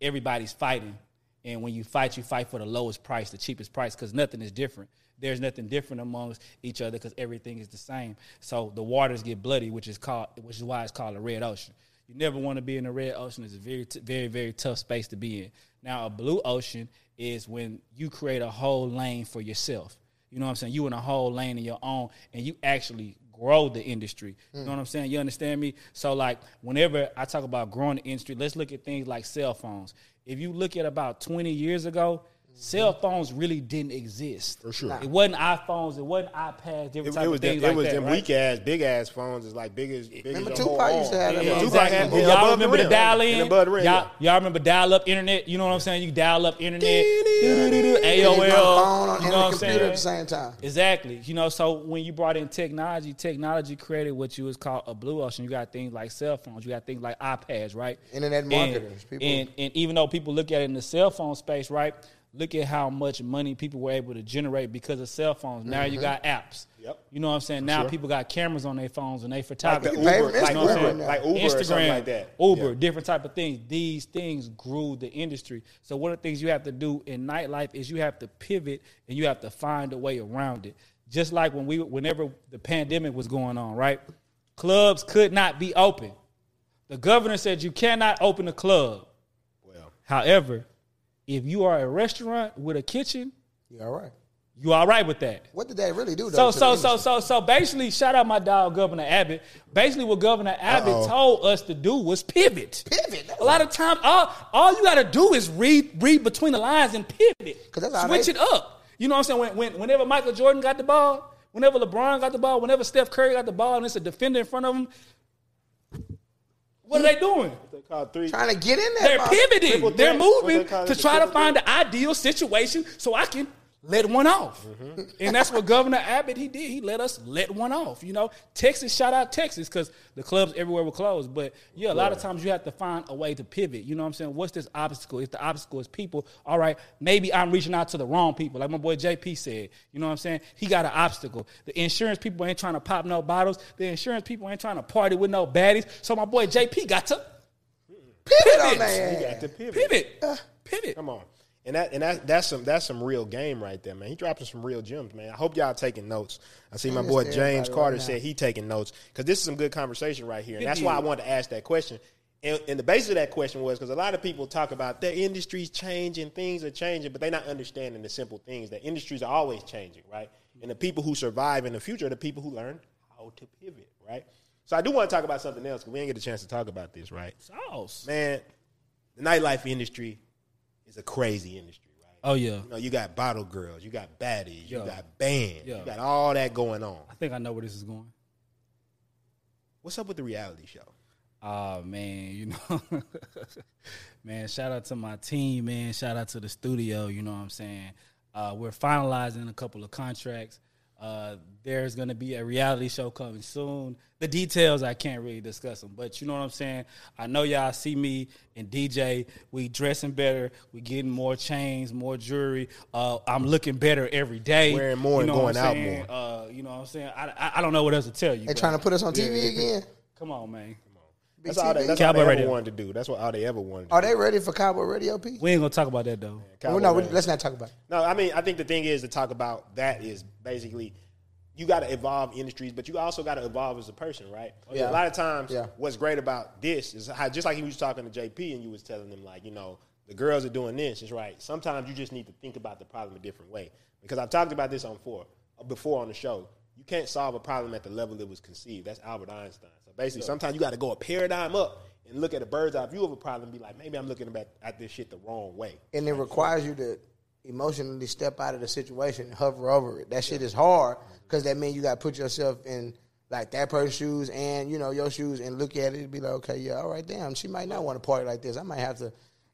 everybody's fighting. And when you fight, you fight for the lowest price, the cheapest price, because nothing is different. There's nothing different amongst each other because everything is the same. So the waters get bloody, which is called, which is why it's called a red ocean. You never want to be in a red ocean. It's a very, t- very, very tough space to be in. Now, a blue ocean is when you create a whole lane for yourself. You know what I'm saying? You in a whole lane in your own, and you actually grow the industry. You know hmm. what I'm saying? You understand me? So, like, whenever I talk about growing the industry, let's look at things like cell phones. If you look at about 20 years ago, cell phones really didn't exist. For sure. It wasn't iPhones. It wasn't iPads. Different It, type it was of them, things it like was that, them right? weak ass, big ass phones. Is like big as big Remember as Tupac used to have them Yeah, Tupac Exactly. had- But yeah, y'all remember the rim. dial And in? the rim, Y'all, yeah. y'all remember dial up internet? You know what I'm saying? You dial up internet, You AOL. can phone on, you and know what I'm computer saying? at the same time. Exactly. You know, so when you brought in technology, technology created what you was called a blue ocean. You got things like cell phones, you got things like iPads, right? Internet And- marketers, people- And, and even though people look at it in the cell phone space, right? Look at how much money people were able to generate because of cell phones. Now you mm-hmm. got apps. Yep. You know what I'm saying? Now sure. people got cameras on their phones and they Like photography. the Uber, for like, Instagram Uber, right now. like Uber Instagram, like that. Uber, Yeah. different type of things. These things grew the industry. So one of the things you have to do in nightlife is you have to pivot and you have to find a way around it. Just like when we, whenever the pandemic was going on, right? Clubs could not be open. The governor said you cannot open a club. Well, However, if you are a restaurant with a kitchen, You all right? you all right with that. What did that really do? So Though, to so so so so basically, shout out my dog Governor Abbott. Basically, what Governor Abbott Uh-oh. told us to do was pivot. Pivot. A lot of times, all all you got to do is read read between the lines and pivot. Switch they- it up. You know what I'm saying? When, when, whenever Michael Jordan got the ball, whenever LeBron got the ball, whenever Steph Curry got the ball, and it's a defender in front of him, what are they doing? they call three. trying to get in there. They're pivoting. They're moving they to try to find the ideal situation so I can let one off. Mm-hmm. And that's what Governor Abbott he did. He let us let one off. You know, Texas shout out Texas because the clubs everywhere were closed. But yeah, a lot of times you have to find a way to pivot. You know what I'm saying? What's this obstacle? If the obstacle is people, all right, maybe I'm reaching out to the wrong people. Like my boy JP said. You know what I'm saying? He got an obstacle. The insurance people ain't trying to pop no bottles. The insurance people ain't trying to party with no baddies. So my boy JP got to Pivot on pivot. that. You got to pivot. pivot. Pivot. Come on. And that and that that's some that's some real game right there, man. He dropping some real gems, man. I hope y'all taking notes. I see my boy James Carter right said he taking notes because this is some good conversation right here, and that's why I wanted to ask that question. And, and the basis of that question was because a lot of people talk about their industry's changing, things are changing, but they're not understanding the simple things. That industries are always changing, right? And the people who survive in the future are the people who learn how to pivot, right? So I do want to talk about something else because we didn't get a chance to talk about this, right? Sauce. Man, the nightlife industry is a crazy industry, right? Oh yeah. You know, you got bottle girls, you got baddies, you got bands, Yeah. you got all that going on. I think I know where this is going. What's up with the reality show? Oh man, you know, <laughs> man. Shout out to my team, man. Shout out to the studio. You know what I'm saying. Uh, we're finalizing a couple of contracts. Uh, there's going to be a reality show coming soon. The details I can't really discuss them, but you know what I'm saying. I know y'all see me and DJ. We dressing better. We getting more chains, more jewelry. Uh, I'm looking better every day. Wearing more you and know what going out more. Uh, you know what I'm saying. I, I, I don't know what else to tell you. They trying to put us on TV again. Come on, man. That's all they, that's Cowboy all they Radio. ever wanted to do. That's what all they ever wanted to Are do. they ready for Cowboy Radio, P? We ain't gonna talk about that though. Cowboy Well, no, we- Radio. let's not talk about it. No, I mean, I think the thing is to talk about that is basically you got to evolve industries, but you also got to evolve as a person, right? Oh, yeah. A lot of times, Yeah. what's great about this is how just like he was talking to JP and you was telling him like, you know, the girls are doing this. It's right. Sometimes you just need to think about the problem a different way because I've talked about this on four before on the show. You can't solve a problem at the level it was conceived. That's Albert Einstein. So basically, sometimes you got to go a paradigm up and look at a bird's eye view of a problem and be like, maybe I'm looking at, at this shit the wrong way. And it requires you to emotionally step out of the situation and hover over it. That shit is hard because that means you got to put yourself in like that person's shoes and you know your shoes and look at it and be like, okay, yeah, all right, damn, she might not want to party like this. I might have to,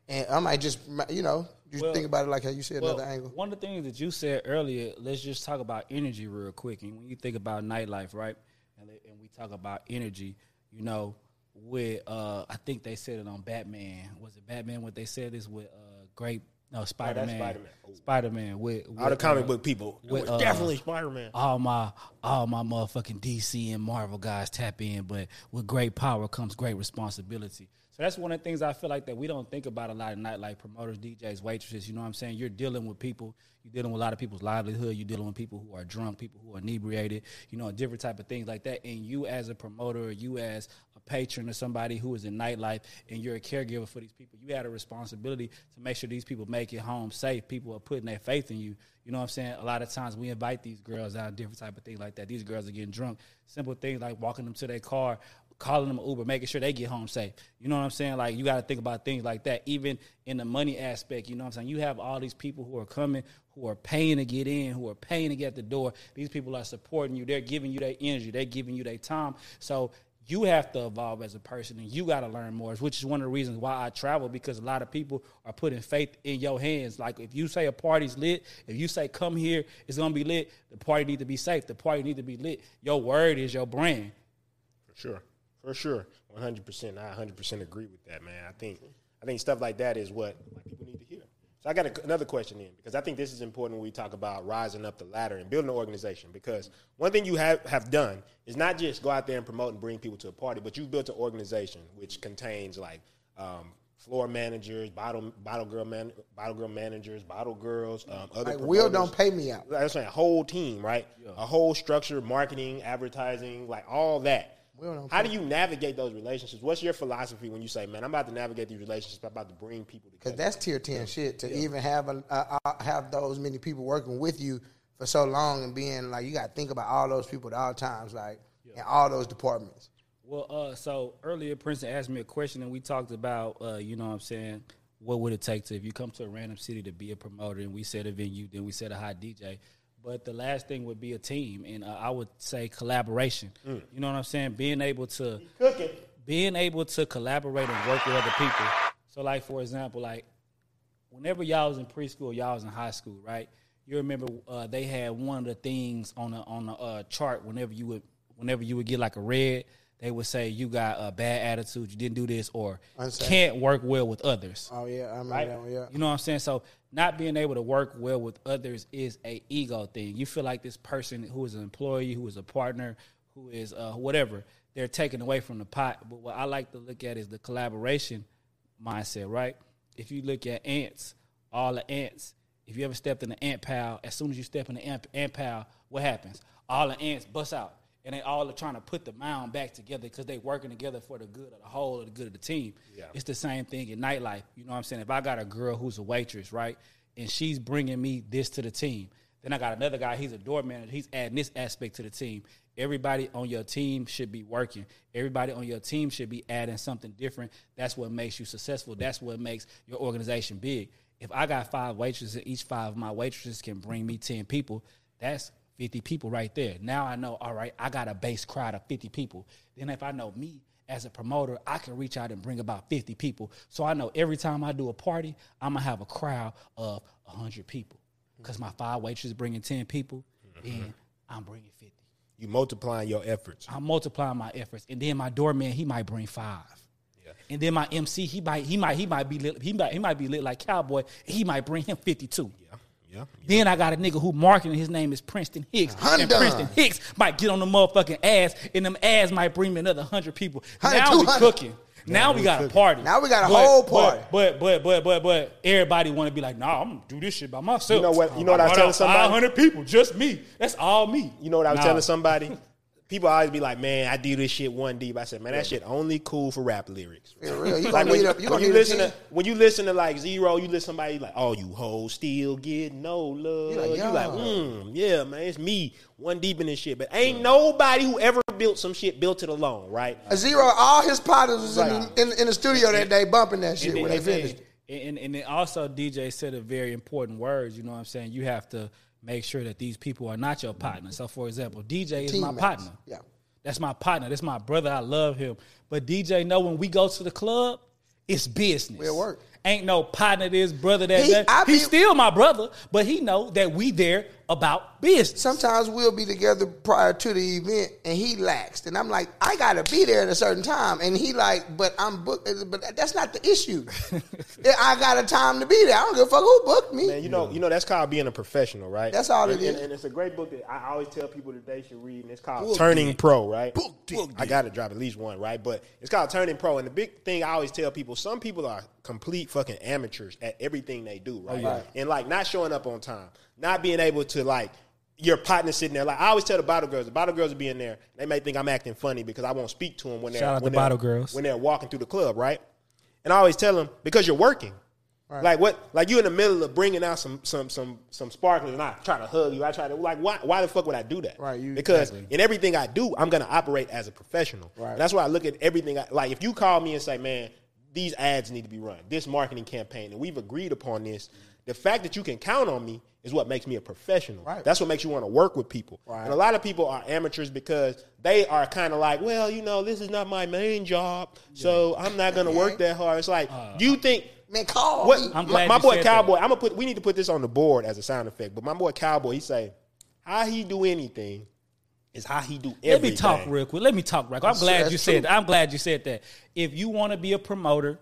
and I might just you know you Well- think about it like how you said Well, another angle. One of the things that you said earlier, let's just talk about energy real quick. And when you think about nightlife, right, and, they- and we talk about energy, you know, with uh, I think they said it on Batman. Was it Batman? What they said is with uh, great no Spider Man. Spider-Man. Oh. Spider Man with, All the comic uh, book people. with, It was uh, definitely Spider Man. all my all my motherfucking DC and Marvel guys tap in, but with great power comes great responsibility. So that's one of the things I feel like that we don't think about a lot of nightlife promoters, DJs, waitresses. You know what I'm saying? You're dealing with people. You're dealing with a lot of people's livelihood. You're dealing with people who are drunk, people who are inebriated. You know, different type of things like that. And you as a promoter, or you as a patron or somebody who is in nightlife, and you're a caregiver for these people, you had a responsibility to make sure these people make it home safe. People are putting their faith in you. You know what I'm saying? A lot of times we invite these girls out, different type of things like that. These girls are getting drunk. Simple things like walking them to their car, calling them Uber, making sure they get home safe. You know what I'm saying? Like you got to think about things like that. Even in the money aspect, you know what I'm saying? You have all these people who are coming, who are paying to get in, who are paying to get the door. These people are supporting you. They're giving you their energy. They're giving you their time. So you have to evolve as a person and you got to learn more, which is one of the reasons why I travel because a lot of people are putting faith in your hands. Like if you say a party's lit, if you say come here, it's going to be lit, the party need to be safe. The party need to be lit. Your word is your brand. For sure. For sure. One hundred percent. I hundred percent agree with that, man. I think I think stuff like that is what like, people need to hear. So I got a, another question in because I think this is important when we talk about rising up the ladder and building an organization. Because one thing you have, have done is not just go out there and promote and bring people to a party, but you've built an organization which contains like um, floor managers, bottle bottle girl man, bottle girl managers, bottle girls, um, other Like Will don't pay me out. That's saying a whole team, right? A whole structure, marketing, advertising, like all that. Will don't How do you navigate those relationships? What's your philosophy when you say, "Man, I'm about to navigate these relationships. I'm about to bring people together"? Because that's tier ten shit to even have a, uh, have those many people working with you for so long and being like you got to think about all those people at all times, like in all those departments. Well, uh, so earlier Princeton asked me a question, and we talked about, uh, you know, what I'm saying, what would it take to if you come to a random city to be a promoter? And we said a venue, then we said a hot DJ. But the last thing would be a team, and uh, I would say collaboration. You know what I'm saying? Being able to being able to collaborate and work with other people. So, like for example, like whenever y'all was in preschool, y'all was in high school, right? You remember uh, they had one of the things on the on the uh, chart. Whenever you would whenever you would get like a red, they would say you got a bad attitude, you didn't do this, or can't work well with others Oh yeah, I remember right? that one. Yeah, You know what I'm saying? So not being able to work well with others is a ego thing. You feel like this person who is an employee, who is a partner, who is uh, whatever, they're taken away from the pot. But what I like to look at is the collaboration mindset, right? If you look at ants, all the ants, if you ever stepped in the ant pile, as soon as you step in the ant, ant pile, what happens? All the ants bust out. And they all are trying to put the mound back together because they're working together for the good of the whole, or the good of the team. It's the same thing in nightlife. You know what I'm saying? If I got a girl who's a waitress, right, and she's bringing me this to the team, then I got another guy. He's a door manager. He's adding this aspect to the team. Everybody on your team should be working. Everybody on your team should be adding something different. That's what makes you successful. That's what makes your organization big. If I got five waitresses each five of my waitresses can bring me 10 people, that's 50 people right there. Now I know, all right, I got a base crowd of 50 people. Then if I know me as a promoter, I can reach out and bring about 50 people. So I know every time I do a party, I'm going to have a crowd of 100 people. Because my five waitresses bringing 10 people, mm-hmm. then I'm bringing 50. You multiplying your efforts. I'm multiplying my efforts, and then my doorman he might bring five, and then my MC he might he might he might be lit, he might he might be lit like cowboy. He might bring him fifty two. Yeah, yeah. Then I got a nigga who marketing his name is Princeton Hicks, and Hundred. Princeton Hicks might get on the motherfucking ass, and them ass might bring me another hundred people. Hundred, now we cooking. Now we got a party. Now we got a But- whole party. But but but but but everybody want to be like, nah, I'm gonna do this shit by myself. You know what- you know what I was brought telling somebody? 500 people, just me. That's all me. You know what I was Nah. telling somebody? <laughs> People always be like, "Man, I do this shit one deep." I said, "Man, that shit only cool for rap lyrics." Real. You Like when, you, a, you when you listen to when you listen to like Zero, you listen to somebody like, "Oh, you hoes still get no love." You like, You like, yeah. mm, yeah, man, it's me one deep in this shit. But ain't nobody who ever built some shit built it alone, right? A zero, all his partners was in, Right. in, in the studio that day bumping that shit And when they finished. And and then also DJ said a very important words. You know what I'm saying? You have to make sure that these people are not your partner. So for example, DJ is my partner. Yeah. That's my partner. That's my brother. I love him. But DJ know when we go to the club, it's business. We at work. Ain't no partner this brother that, He- that. He's be- still my brother, but he know that we there about business. Sometimes we'll be together prior to the event, and he laxed, and I'm like, I gotta be there at a certain time, and he like, but I'm booked, but that's not the issue. <laughs> I got a time to be there. I don't give a fuck who booked me. Man, you know, you know that's called being a professional, right? That's all it and, is. And, and it's a great book that I always tell people that they should read, and it's called Turning Pro, right? I got to drop at least one, right? But it's called Turning Pro, and the big thing I always tell people: some people are complete fucking amateurs at everything they do, oh, right? Right. And like not showing up on time, not being able to like. Your partner sitting there, like I always tell the bottle girls, the bottle girls will be in there. They may think I'm acting funny because I won't speak to them when they're Shout out when to they're- bottle girls. when they're walking through the club, right? And I always tell them because you're working. Like what? Like you in the middle of bringing out some some some some sparkling, and I try to hug you. I try to like why why the fuck would I do that? Right, you- because in everything I do, I'm gonna operate as a professional. Right. And that's why I look at everything. I, like if you call me and say, man, these ads need to be run, this marketing campaign, and we've agreed upon this. The fact that you can count on me is what makes me a professional. Right. That's what makes you want to work with people. Right. And a lot of people are amateurs because they are kind of like, well, you know, this is not my main job, so I'm not going to work that hard. It's like, uh, do you think Man, call what me. My, my boy Cowboy? that. I'm gonna put. We need to put this on the board as a sound effect. But my boy Cowboy, he say, how he do anything is how he do everything. Let me talk real quick. Let me talk real quick. I'm That's- glad that's you true. said that. I'm glad you said that. If you want to be a promoter,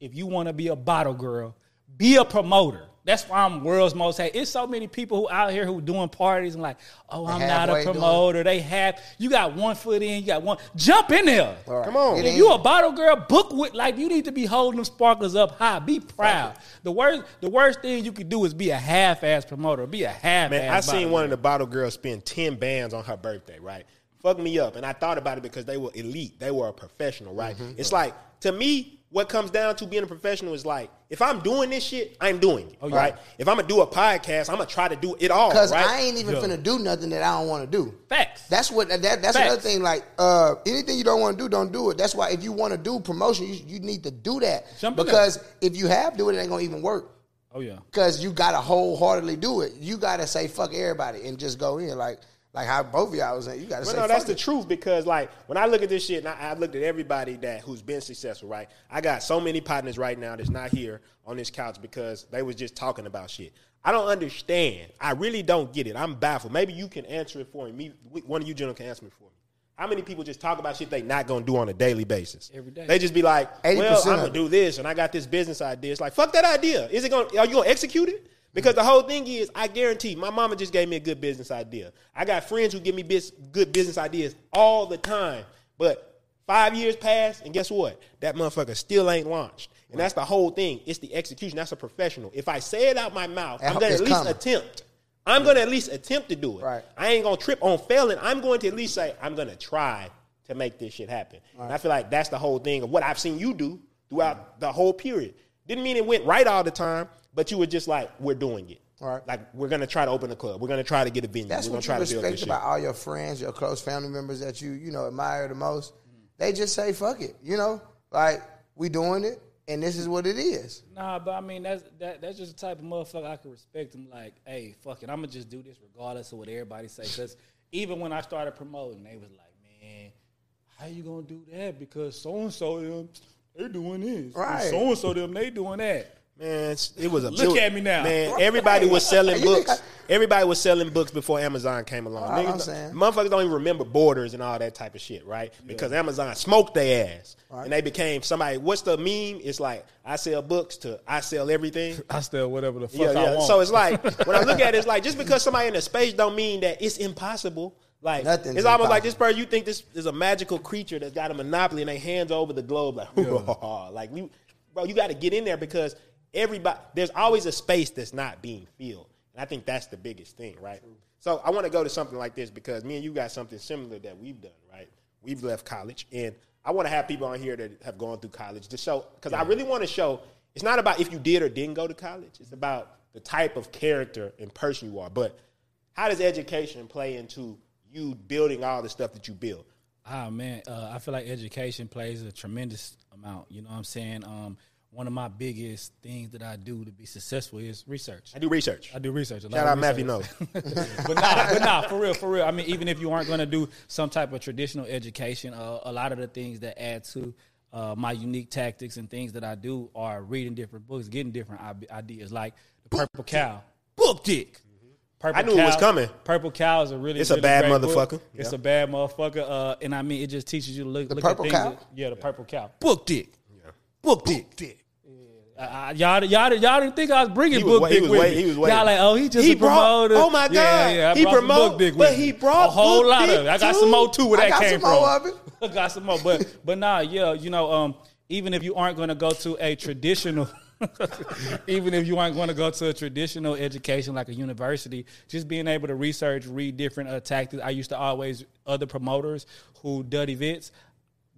if you want to be a bottle girl, be a promoter. That's why I'm world's most hated. It's so many people who out here who doing parties and like, oh, I'm not a halfway doing it. promoter. They have you got one foot in, you got one. Jump in there. All right. Come on. Get If you a bottle girl, book with like you need to be holding them sparklers up high. Be proud. The worst, the worst thing you could do is be a half-ass promoter. Be a half-ass. Man, I seen one girl. of the bottle girls spend ten bands on her birthday, right? Fuck me up, and I thought about it because they were elite. They were a professional, right? Mm-hmm. It's like to me, what comes down to being a professional is like if I'm doing this shit, I'm doing it, right? If I'm gonna do a podcast, I'm gonna try to do it all, Because right? I ain't even Yo. finna do nothing that I don't want to do. Facts. That's what that that's Facts. another thing. Like uh, anything you don't want to do, don't do it. That's why if you want to do promotion, you, you need to do that Jump in because if you have to do it, it ain't gonna even work. oh yeah. Because you gotta wholeheartedly do it. You gotta say fuck everybody and just go in like like how both of y'all was saying. You gotta But say no, fuck that's the truth because like when I look at this shit and I, I looked at everybody that who's been successful, right? I got so many partners right now that's not here on this couch because they was just talking about shit. I don't understand. I really don't get it. I'm baffled. Maybe you can answer it for me. Me, one of you gentlemen can answer it for me. How many people just talk about shit they not gonna do on a daily basis? Every day. They just be like, 80% "Well, I'm gonna do this, and I got this business idea." It's like, fuck that idea. Is it gonna? Are you gonna execute it? Because the whole thing is, I guarantee, my mama just gave me a good business idea. I got friends who give me bis- good business ideas all the time, but five years passed, and guess what? That motherfucker still ain't launched. And that's the whole thing. It's the execution. That's a professional. If I say it out my mouth, I'm gonna at least coming. attempt. I'm gonna at least attempt to do it. Right. I ain't gonna trip on failing. I'm going to at least say I'm gonna try to make this shit happen. And I feel like that's the whole thing of what I've seen you do throughout the whole period. Didn't mean it went right all the time, but you were just like, we're doing it. Right. Like we're gonna try to open a club. We're gonna try to get a venue. That's we're gonna what try you to build respect about all your friends, your close family members that you you know admire the most. They just say fuck it, you know, like we doing it, and this is what it is. Nah, but I mean that's that that's just the type of motherfucker I can respect him. Like, hey, fuck it, I'm gonna just do this regardless of what everybody say. Because even when I started promoting, they was like, man, how you gonna do that? Because so and so them they doing this, Right. So and so them they doing that. Man, it was a Look it- at me now. Man, everybody was <laughs> selling books. Everybody was selling books before Amazon came along. All I'm saying. motherfuckers don't even remember borders and all that type of shit, right? Because Amazon smoked their ass. And they became somebody. What's the meme? It's like, I sell books to I sell everything. <laughs> I sell whatever the fuck Yeah, I yeah. want. So it's like <laughs> when I look at it, it's like just because somebody in the space don't mean that it's impossible. Like Nothing's it's almost like this person. You think this is a magical creature that's got a monopoly and they hands over the globe like, like you, bro. You got to get in there because everybody. There's always a space that's not being filled, and I think that's the biggest thing, right? So I want to go to something like this because me and you got something similar that we've done, right? We've left college, and I want to have people on here that have gone through college to show because I really want to show. It's not about if you did or didn't go to college. It's about the type of character and person you are. But how does education play into you building all the stuff that you build? Ah man, uh, I feel like education plays a tremendous amount. You know what I'm saying? Um, one of my biggest things that I do to be successful is research. I do research. I do research. A lot Shout out Matthew research. Knowles. <laughs> but nah, but nah, for real, for real. I mean, even if you aren't going to do some type of traditional education, uh, a lot of the things that add to uh, my unique tactics and things that I do are reading different books, getting different ideas, like the Purple Cow, Book Dick. Purple I knew it was coming. Purple Cow is a really It's a really bad great book. motherfucker. It's Yeah. a bad motherfucker, uh, and I mean it just teaches you to look, The look Purple at things. Cow? that- yeah, the Purple Cow, Book Dick, Book Dick. Dick. Uh, y'all, y'all, y'all didn't think I was bringing He was book dick with wait- me. he was waiting. Y'all like, oh, he just He a brought- oh my God. yeah, I He promoted, book dick but he brought a whole lot of it. I got too. some more too. Where that came from. more of it. <laughs> I got some more, but but nah, yeah, you know, um, even if you aren't going to go to a traditional. <laughs> even if you aren't going to go to a traditional education like a university, just being able to research, read different uh, tactics. I used to always other promoters who did events.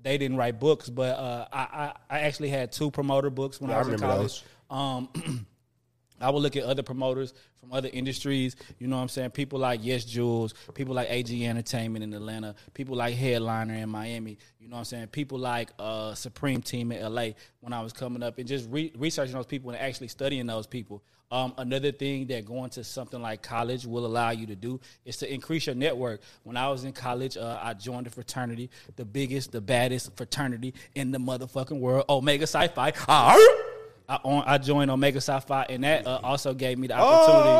They didn't write books, but uh, I, I I actually had two promoter books when Yeah, I I was in remember college. Um, <clears throat> I would look at other promoters from other industries. You know what I'm saying? People like Yes Julz, people like AG Entertainment in Atlanta, people like Headliner in Miami. You know what I'm saying? People like uh, Supreme Team in LA when I was coming up and just re- researching those people and actually studying those people. Um, another thing that going to something like college will allow you to do is to increase your network. When I was in college, uh, I joined a fraternity, the biggest, the baddest fraternity in the motherfucking world, Omega Phi. Ah, I, on, I joined Omega Psi Phi, and that uh, also gave me the opportunity.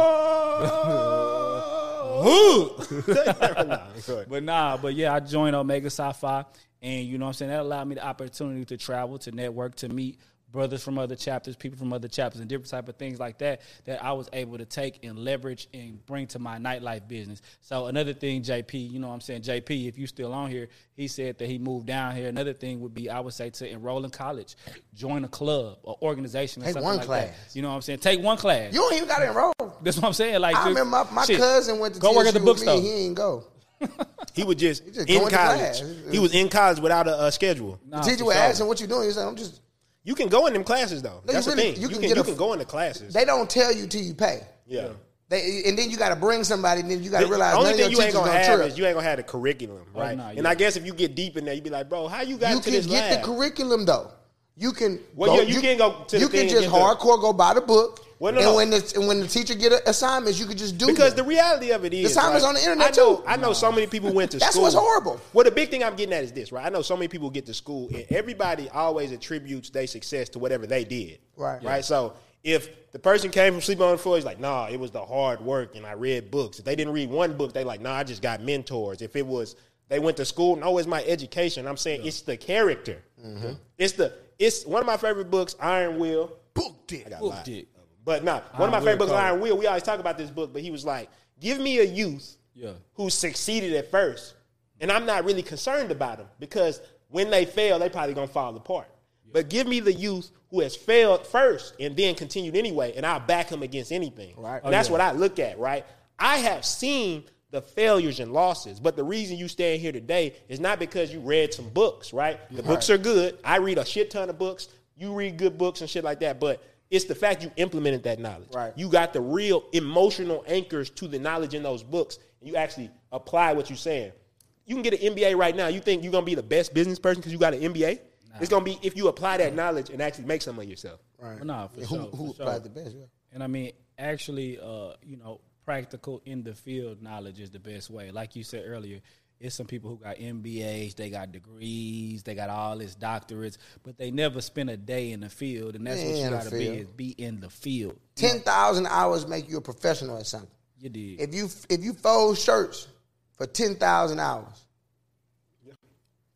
Oh. <laughs> <laughs> But nah, but yeah, I joined Omega Psi Phi, and you know what I'm saying that allowed me the opportunity to travel, to network, to meet brothers from other chapters, people from other chapters, and different type of things like that that I was able to take and leverage and bring to my nightlife business. So another thing, JP, you know what I'm saying, JP, if you still on here, he said that he moved down here. Another thing would be I would say to enroll in college, join a club or organization or Take something one like class. that. You know what I'm saying? Take one class. You don't even got to enroll. That's what I'm saying. Like I just- remember my, my shit. cousin went to go work at the with me, bookstore. He ain't go. <laughs> He was just, just in college. He was in college without a, uh schedule. Nah, the teacher for would sure. ask him, "What you doing?" He said, "I'm just." You can go in them classes though. No, you That's really- the thing. you You, can can, get you a- can go into classes. They don't tell you till you pay. yeah. They and then you got to bring somebody, and then you got to The realize only none thing of you ain't gonna gonna have trip. is you ain't gonna have the curriculum, oh, right? nah, and yeah. I guess if you get deep in there, you be like, bro, how you got You to can this get lab? the curriculum though. You can. Well, yeah, you can't go to You thing can and just get the- hardcore go buy the book, Well, no, and no. when the and when the teacher get a, assignments, you could just do Because them. the reality of it is, the assignments right, on the internet, I know, too. I know so many people went to That's school. That's what's horrible. Well, the big thing I'm getting at is this, right? I know so many people get to school, and everybody always attributes their success to whatever they did, Right. Right. So if the person came from sleeping on the floor, he's like, nah, it was the hard work, and I read books. If they didn't read one book, they like, nah, I just got mentors. If it was they went to school, no, it's my education. I'm saying it's the character. Mm-hmm. It's the it's one of my favorite books, Iron Will. Book dick. I got Book lot dick. But nah, one of my favorite books. Iron Will. We always talk about this book, but he was like, give me a youth Yeah. who succeeded at first, and I'm not really concerned about them because when they fail, they probably gonna fall apart. But give me the youth who has failed first and then continued anyway, and I'll back him against anything. Right. And that's what I look at, right? I have seen the failures and losses, but the reason you stand here today is not because you read some books, right? The books are good. I read a shit ton of books. You read good books and shit like that, but it's the fact you implemented that knowledge. Right. You got the real emotional anchors to the knowledge in those books, and you actually apply what you're saying. You can get an MBA right now. You think you're gonna be the best business person because you got an MBA? It's gonna be if you apply that knowledge and actually make something of yourself. Right. Nah, for who sure, who for sure. applied the best? Yeah. And I mean, actually, uh, you know, practical in the field knowledge is the best way. Like you said earlier, it's some people who got MBAs, they got degrees, they got all this doctorates, but they never spend a day in the field, and that's what you got to be is be in the field. Ten thousand hours make you a professional at something. You did. If you if you fold shirts for ten thousand hours,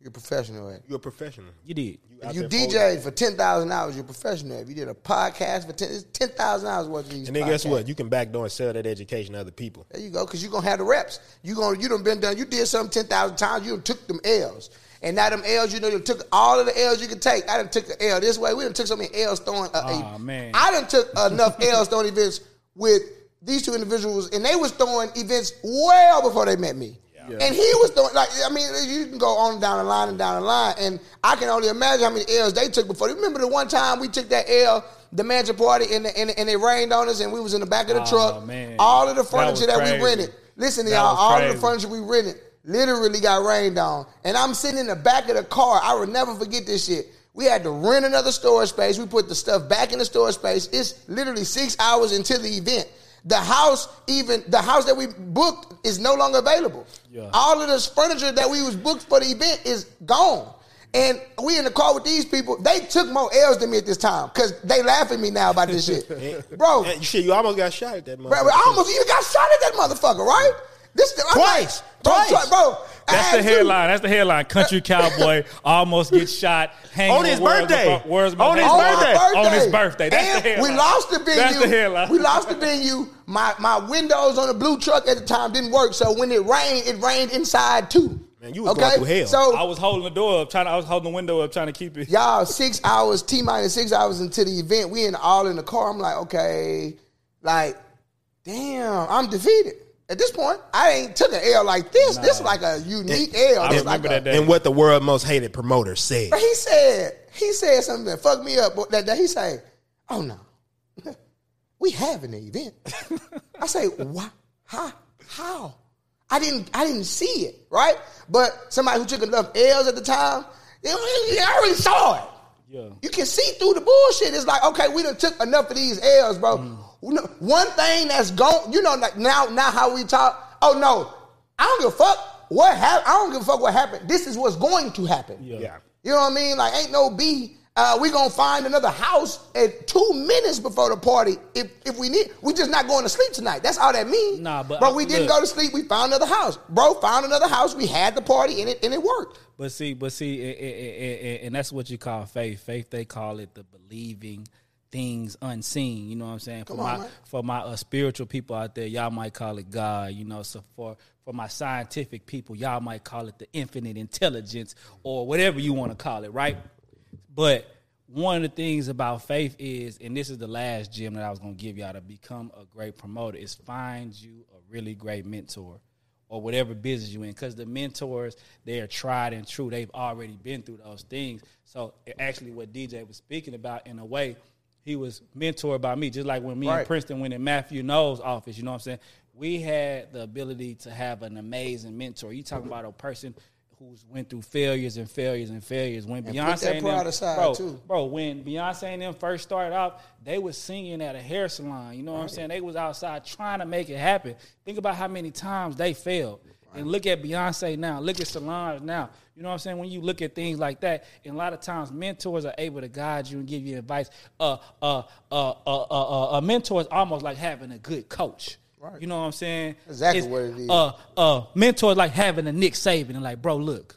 you're a professional at. it. You're a professional. you did. If you there DJ for ten thousand hours, you're a professional. If you did a podcast for ten, it's ten thousand hours worth of these. And then guess what? You can backdoor and sell that education to other people. There you go, because you're gonna have the reps. You gonna you done been done. You did something ten thousand times. You done took them L's, and now them L's. You know you took all of the L's you could take. I done took the L this way. We done took so many L's throwing. Uh, Aw, a, man. I done took enough <laughs> L's throwing events with these two individuals, and they was throwing events well before they met me. And he was throwing like I mean you can go on down the line and down the line, and I can only imagine how many L's they took before. You remember the one time we took that L, the mansion party, and, the, and, and it rained on us, and we was in the back of the Aw, truck. man. All of the furniture was that, we rented. Listen to That y'all, all of the furniture we rented literally got rained on. And I'm sitting in the back of the car. I will never forget this shit. We had to rent another storage space. We put the stuff back in the storage space. It's literally six hours until the event. The house, even the house that we booked, is no longer available. Yeah. All of this furniture that we was booked for the event is gone. And we in the car with these people. They took more L's than me at this time because they laugh at me now about this shit, <laughs> bro. Shit, you almost got shot at that Bro. I almost even got shot at that motherfucker, right? This I'm Twice. like, bro, Twice. twi- bro. That's the to. headline. That's the headline. Country cowboy <laughs> almost gets shot. hanging On his world's birthday. mo- world's On his On hated my birthday. On his birthday. That's and the headline. We lost the venue. That's the headline. We lost the venue. My my windows on the blue truck at the time didn't work, so when it rained, it rained inside too. Man, you was going through hell. So I was holding the door up, trying. To, I was holding the window up, trying to keep it. y'all six hours t minus six hours into the event we in all in the car i'm like okay like damn i'm defeated at this point i ain't took an l like this this like a unique l I This remember like a- that day. and what the world most hated promoter said. but he said he said something that fucked me up that day he said oh no <laughs> we having an event <laughs> i say what how how i didn't i didn't see it right but somebody who took enough l's at the time they- i already saw it Yeah. you can see through the bullshit. It's like, okay, we done took enough of these L's, bro. No- One thing that's gone, you know, like now, now how we talk. Oh no, I don't give a fuck what happened. I don't give a fuck what happened. This is what's going to happen. Yeah. yeah. You know what I mean? Like, ain't no B. Uh, we gonna find another house at two minutes before the party if if we need. We just not going to sleep tonight. That's all that means. Nah, but bro, I- we didn't look. go to sleep. We found another house, bro. Found another house. We had the party and it and it worked. But see, but see, and, and- and- and that's what you call faith. Faith, they call it the believing things unseen. You know what I'm saying? For on, my man. for my uh, spiritual people out there, y'all might call it God. You know, so for for my scientific people, y'all might call it the infinite intelligence or whatever you want to call it, right? But one of the things about faith is, and this is the last gem that I was going to give y'all to become a great promoter, is find you a really great mentor or whatever business you're in. Because the mentors, they are tried and true. They've already been through those things. So actually, what DJ was speaking about, in a way, he was mentored by me, just like when me Right. and Princeton went in Matthew Knowles' office. You know what I'm saying? We had the ability to have an amazing mentor. You talking about a person who's went through failures and failures and failures. When And Beyonce and them, bro, too. bro, when Beyonce and them first started off, they was singing at a hair salon. You know what I'm saying? They was outside trying to make it happen. Think about how many times they failed. And look at Beyonce now. Look at Solange now. You know what I'm saying? When you look at things like that, and a lot of times mentors are able to guide you and give you advice. Uh, uh, uh, uh, uh, uh, a mentor is almost like having a good coach. Right. You know what I'm saying? Exactly It's, what it is. Uh, uh, mentor is like having a Nick Saban and like, bro, look,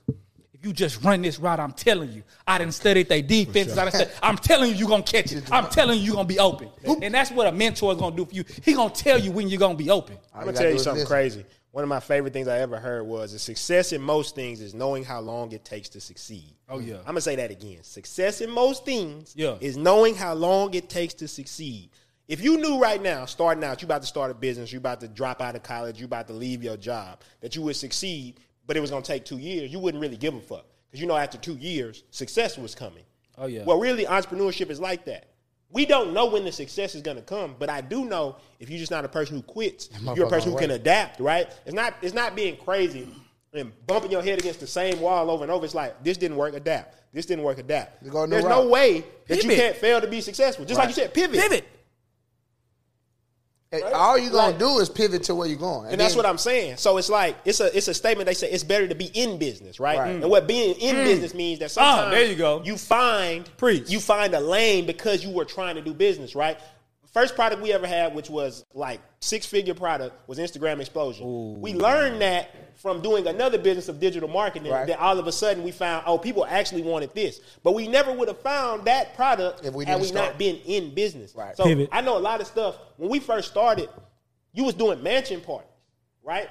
if you just run this route, I'm telling you, I didn't study their defenses. I done studied, I'm telling you, you're gonna catch it. I'm telling you, you're gonna be open. And that's what a mentor is gonna do for you. He gonna tell you when you're gonna be open. I'm gonna tell you something listen. crazy. One of my favorite things I ever heard was that success in most things is knowing how long it takes to succeed. Oh, yeah. I'm gonna say that again. Success in most things Yeah. is knowing how long it takes to succeed. If you knew right now, starting out, you about to start a business, you about to drop out of college, you about to leave your job, that you would succeed, but it was gonna take two years, you wouldn't really give a fuck. Because you know after two years, success was coming. Oh, yeah. Well, really, entrepreneurship is like that. We don't know when the success is gonna come, but I do know if you're just not a person who quits, you're a person who can adapt, right? It's not it's not being crazy and bumping your head against the same wall over and over. It's like this didn't work, adapt. This didn't work, adapt. You go a new There's route. no way that you can't fail to be successful. Just like you said, pivot. Pivot. And All you're gonna Like- do is pivot to where you're going, And that's what I'm saying. So it's like it's a it's a statement. They say it's better to be in business, right? Right. And what being in business means that sometimes Ah, there you go. You find Preach. you find a lane because you were trying to do business, right? First product we ever had, which was like six figure product, was Instagram Explosion. We learned that from doing another business of digital marketing. Right. That all of a sudden we found, oh, people actually wanted this, but we never would have found that product If we had didn't we start. not been in business. Right. So Pivot. I know a lot of stuff. When we first started, you was doing mansion parties, right?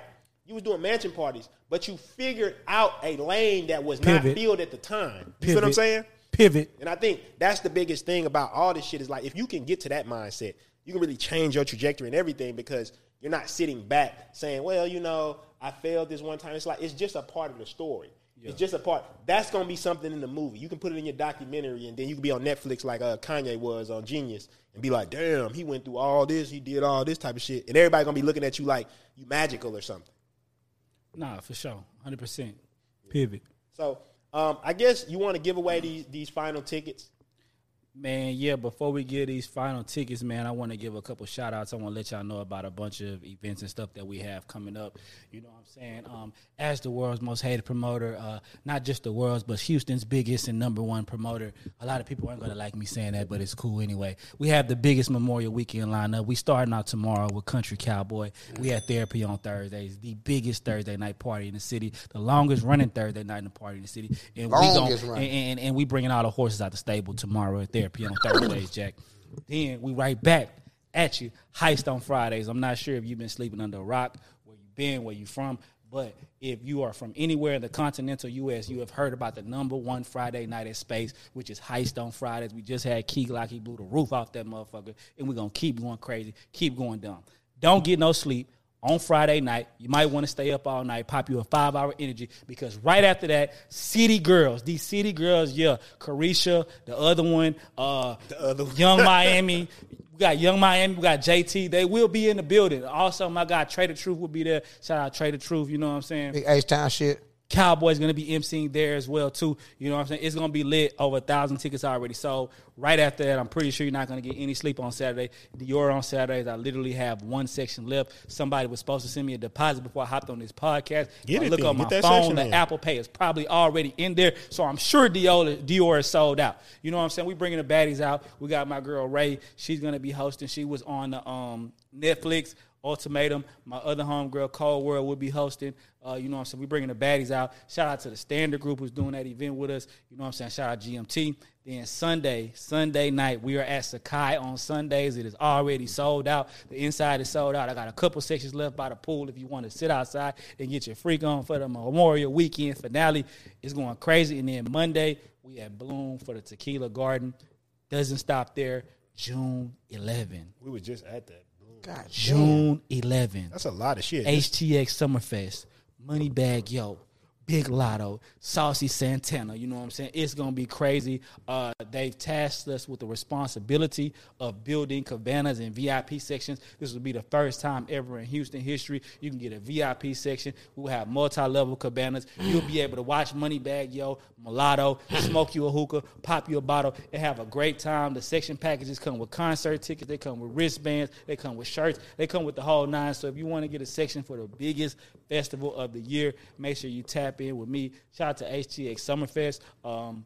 You was doing mansion parties, but you figured out a lane that was not filled at the time. You see what I'm saying? Pivot. And I think that's the biggest thing about all this shit is like if you can get to that mindset, you can really change your trajectory and everything because you're not sitting back saying, "Well, you know, I failed this one time." It's like it's just a part of the story. It's just a part. That's gonna be something in the movie. You can put it in your documentary, and then you can be on Netflix like uh, Kanye was on Genius, and be like, "Damn, he went through all this. He did all this type of shit," and everybody gonna be looking at you like you magical or something. Nah, for sure. 100%. Pivot. So, Um, I guess you want to give away these these final tickets. Man, yeah, before we get these final tickets, man, I want to give a couple shout outs. I want to let y'all know about a bunch of events and stuff that we have coming up. You know what I'm saying? Um, as the world's most hated promoter, uh, not just the world's, but Houston's biggest and number one promoter. A lot of people aren't going to like me saying that, but it's cool anyway. We have the biggest Memorial Weekend lineup. We starting out tomorrow with Country Cowboy. We have therapy on Thursdays, the biggest Thursday night party in the city, the longest running Thursday night in the party in the city. And we Longest running. and, and, and we bringing all the horses out the stable tomorrow at therapy on Thursdays, Jack. Then we right back at you, heist on Fridays. I'm not sure if you've been sleeping under a rock, where you been, where you from, but if you are from anywhere in the continental U.S., you have heard about the number one Friday night at Space, which is Heist on Fridays. We just had Key Glock, he blew the roof off that motherfucker, and we're gonna keep going crazy, keep going dumb. Don't get no sleep on Friday night. You might want to stay up all night, pop you a five hour energy because right after that, City Girls, these City Girls, yeah, Caresha, the other one, uh, the other one. Young <laughs> Miami. We got Yung Miami, we got JT. They will be in the building. Also, my guy Trae tha Truth will be there. Shout out Trae tha Truth, you know what I'm saying? Big H Town shit. Cowboys gonna be emceeing there as well too. You know what I'm saying? It's gonna be lit. Over a thousand tickets already sold. Right after that, I'm pretty sure you're not gonna get any sleep on Saturday. Dior on Saturdays. I literally have one section left. Somebody was supposed to send me a deposit before I hopped on this podcast. Get I it look then. on my phone. The in. Apple Pay is probably already in there, so I'm sure Dior Dior is sold out. You know what I'm saying? We bringing the baddies out. We got my girl Ray. She's gonna be hosting. She was on the um, Netflix. Ultimatum. My other homegirl, Cold World, will be hosting. Uh, you know what I'm saying? We bringing the baddies out. Shout out to the Standard Group who's doing that event with us. You know what I'm saying? Shout out to GMT. Then Sunday, Sunday night, we are at Sakai on Sundays. It is already sold out. The inside is sold out. I got a couple sections left by the pool if you want to sit outside and get your freak on for the Memorial Weekend finale. It's going crazy. And then Monday, we at Bloom for the Tequila Garden. Doesn't stop there. June 11. We were just at that. God. June 11. That's a lot of shit. HTX Summerfest, Moneybagg Yo, Big Latto, Saucy Santana. You know what I'm saying? It's gonna be crazy. Uh, they've tasked us with the responsibility of building cabanas and VIP sections. This will be the first time ever in Houston history you can get a VIP section. We'll have multi-level cabanas. You'll be able to watch Moneybagg Yo, Mulatto, smoke you a hookah, pop you a bottle, and have a great time. The section packages come with concert tickets. They come with wristbands. They come with shirts. They come with the whole nine. So if you want to get a section for the biggest festival of the year, make sure you tap in with me. Shout out to HTX Summerfest. Um,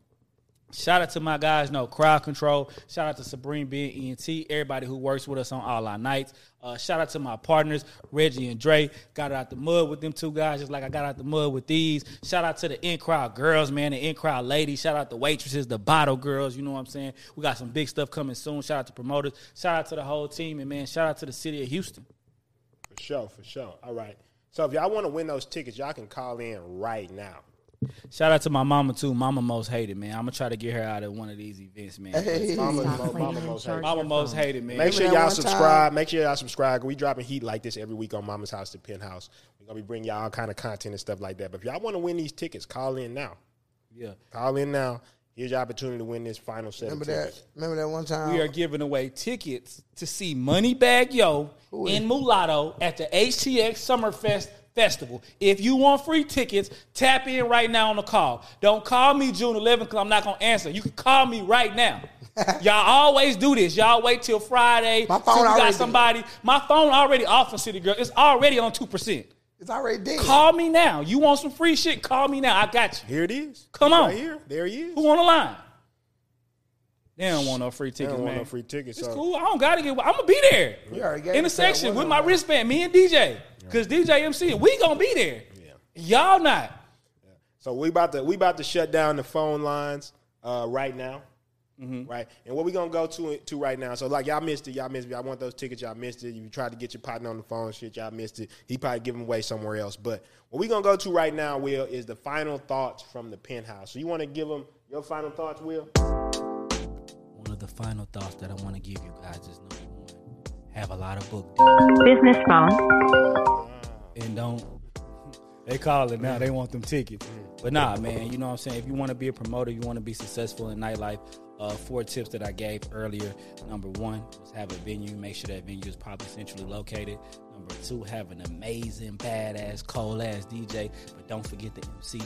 Shout out to my guys, no crowd control. Shout out to Sabrine B and ENT, everybody who works with us on all our nights. Uh, shout out to my partners, Reggie and Dre. Got out the mud with them two guys, just like I got out the mud with these. Shout out to the in crowd girls, man, the in crowd ladies. Shout out the waitresses, the bottle girls. You know what I'm saying? We got some big stuff coming soon. Shout out to promoters. Shout out to the whole team, and man, shout out to the city of Houston. For sure, for sure. All right. So if y'all want to win those tickets, y'all can call in right now. Shout out to my mama too. Mama most hated, man. I'm gonna try to get her out at one of these events, man. Hey. Mama, Stop mama, mama most hated. Mama most hated, man. Make sure y'all one subscribe. Make sure y'all subscribe. We dropping heat like this every week on Mama's House to Penthouse. We're gonna be bringing y'all all kind of content and stuff like that. But if y'all want to win these tickets, call in now. yeah. Call in now. Here's your opportunity to win this final set Remember of that? tickets. Remember that one time? We are giving away tickets to see Moneybagg Yo in Mulatto at the HTX Summerfest Festival. If you want free tickets, tap in right now on the call. Don't call me June 11th because I'm not going to answer. You can call me right now. <laughs> Y'all always do this. Y'all wait till Friday. My phone till already got somebody. My phone already off for City Girl. It's already on 2%. It's already dead. Call me now. You want some free shit? Call me now. I got you. Here it is. Come Right on. here. There he is. Who on the line? They don't want no free They tickets, don't want man. no free tickets. It's so cool. I don't gotta get. I'm gonna be there You already gave in the section with my wristband. Me and DJ, because DJ MC, we gonna be there. Yeah. Y'all not. So we about to we about to shut down the phone lines uh, right now. Mm-hmm. Right, and what we gonna go to to right now? So like y'all missed it, y'all missed it. I want those tickets, y'all missed it. You tried to get your partner on the phone, shit, y'all missed it. He probably give them away somewhere else. But what we gonna go to right now, Will, is the final thoughts from the penthouse. So you want to give them your final thoughts, Will? One of the final thoughts that I want to give you guys is number one: have a lot of book deals Business phone. and don't. <laughs> They call it now. They want them tickets. But nah, man. You know what I'm saying. If you want to be a promoter, you want to be successful in nightlife. Uh, four tips that I gave earlier. Number one was have a venue. Make sure that venue is probably centrally located. Number two, have an amazing, badass, cold ass DJ. But don't forget the MC.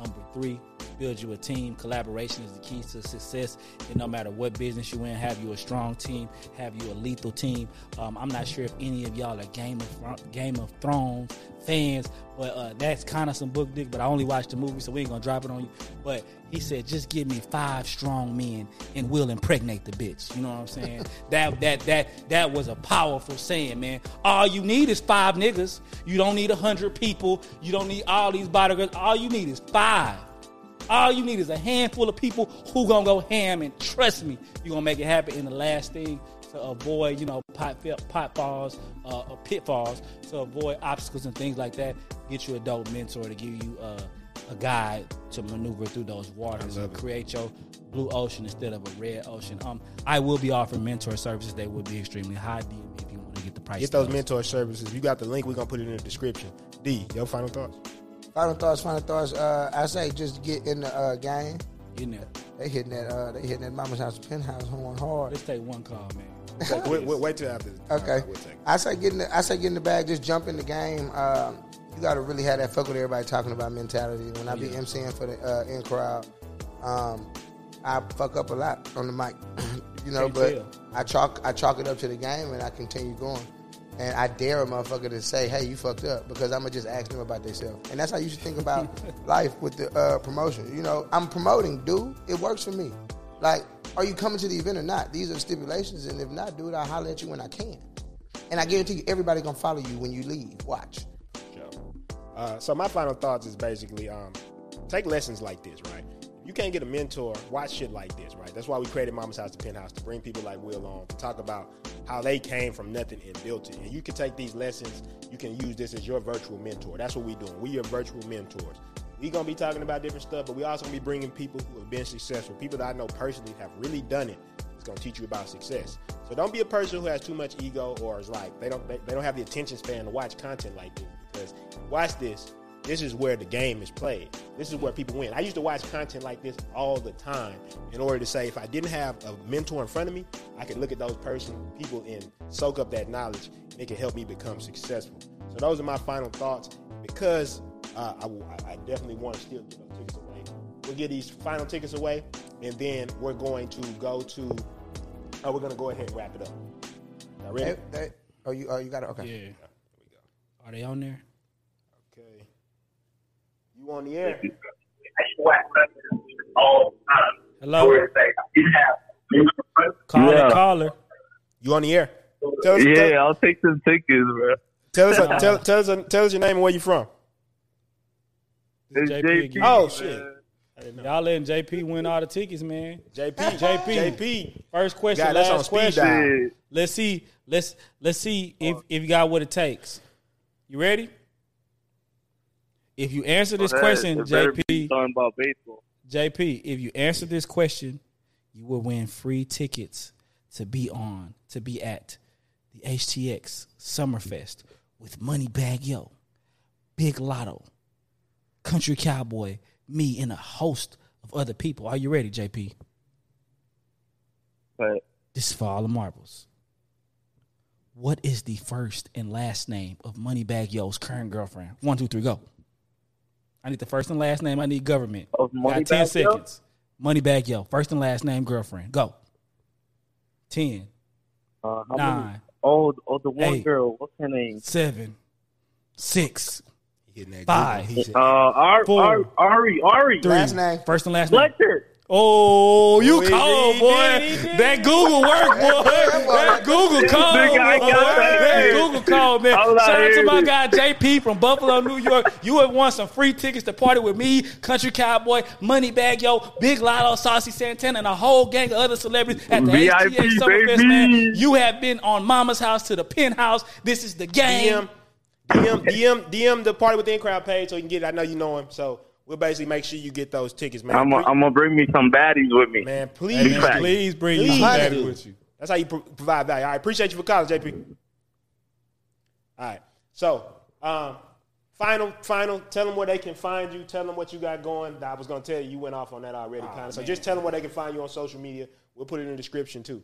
Number three, build you a team. Collaboration is the key to success. And no matter what business you in, have you a strong team, have you a lethal team. Um, I'm not sure if any of y'all are Game of Game of Thrones fans, but uh, that's kind of some book dick. But I only watched the movie, so we ain't gonna drop it on you. But he said, just give me five strong men, and we'll impregnate the bitch. You know what I'm saying? <laughs> that that that that was a powerful saying, man. All you need is five niggas. You don't need a hundred people. You don't need all these bodyguards. All you need is five. All you need is a handful of people who gonna go ham, and trust me, you're gonna make it happen. And the last thing to avoid, you know, pot potfalls, uh, or pitfalls, to avoid obstacles and things like that. Get you a dope mentor to give you uh, a guide to maneuver through those waters and create your blue ocean instead of a red ocean. Um, I will be offering mentor services. They will be extremely high. DM if you want to get the price. Get those mentor services. You got the link. We're gonna put it in the description. D, your final thoughts? Final thoughts, final thoughts. Uh, I say just get in the uh, game. In there. They hitting that. Uh, they hitting that mama's house penthouse going hard. Let's take one call, man. Okay, wait, wait, wait till after. <laughs> Okay. We'll. I say get in the, I say get in the bag, just jump in the game. Um, you got to really have that fuck with everybody talking about mentality. When I be MCing for the uh, in crowd, um, I fuck up a lot on the mic, <clears throat> you know. Can't but tell. I chalk I chalk it up to the game and I continue going. And I dare a motherfucker to say, "Hey, you fucked up," because I'm gonna just ask them about themselves. And that's how you should think about <laughs> life with the uh, promotion. You know, I'm promoting, dude. It works for me. Like, are you coming to the event or not? These are stipulations, and if not, dude, I'll holler at you when I can. And I guarantee you, everybody gonna follow you when you leave. Watch. Uh, so my final thoughts is basically um, take lessons like this, right? You can't get a mentor, watch shit like this, right? That's why we created Mama's House to Penthouse to bring people like Will on to talk about how they came from nothing and built it. And you can take these lessons, you can use this as your virtual mentor. That's what we're doing. We are virtual mentors. We're gonna be talking about different stuff, but we also gonna be bringing people who have been successful, people that I know personally have really done it. It's gonna teach you about success. So don't be a person who has too much ego or is like they don't they, they don't have the attention span to watch content like this because watch this. This is where the game is played. This is where people win. I used to watch content like this all the time in order to say if I didn't have a mentor in front of me, I could look at those person people and soak up that knowledge and it can help me become successful. So those are my final thoughts because uh, I, will- I I definitely want to still give those tickets away. We'll get these final tickets away and then we're going to go to. Oh, we're gonna go ahead and wrap it up. Y'all ready? They, they, oh, you oh, you got it. Okay. Yeah. Right, we go. Are they on there? Okay. You on the air? Hello. Caller, Yeah. caller. You on the air? Tell us, Yeah, tell, I'll take some tickets, bro. tell us, <laughs> tell, tell us, tell us your name and where you from. It's JP JP. Oh shit, Y'all letting JP win all the tickets, man. JP, JP. <laughs> JP. First question, God, last on question. dial. Shit. Let's see. Let's let's see if if you got what it takes. You ready? If you answer this oh, That- question, it better be JP, Talking about baseball. JP, if you answer this question, you will win free tickets to be on, to be at the HTX Summerfest with Moneybagg Yo, Big Latto, Country Cowboy, me, and a host of other people. Are you ready, JP? But This is for all the marbles. What is the first and last name of Moneybagg Yo's current girlfriend? One, two, three, go. I need the first and last name. I need government. Of got 10 Moneybagg Yo? seconds. Moneybagg Yo. First and last name girlfriend. Go. 10, uh, how many? 9, Oh, oh, the one Eight. girl. What's her name? 7, 6, that Five. He said- Uh, Ar- Four. Ar- Ari. Ari. 3. Last name. First and last name. Fletcher. Oh, you Oh, he cold, did, boy. he did, he. That Google work, boy. <laughs> that Google call, Nigga, boy. that That. Google call, man. I'm not Shout out to my guy JP from Buffalo, New York. You have won some free tickets to party with me, Country Cowboy, Moneybagg Yo, Big Latto, Saucy Santana, and a whole gang of other celebrities at the VIP, HTA Summerfest, man. You have been on Mama's house to the penthouse. This is the game. DM, DM, DM, DM the party with the in crowd page so you can get. it. I know you know him, so we'll basically make sure you get those tickets, man. I'm, I'm gonna bring me some baddies with me. man, Hey, please, man, please bring Please you somebody do. with you. That's how you pro- provide value. I appreciate you for calling, JP. All right. So, um, final, final. Tell them where they can find you. Tell them what you got going. I was gonna tell you, you went off on that already, kind of. So just tell them where they can find you on social media. We'll put it in the description too.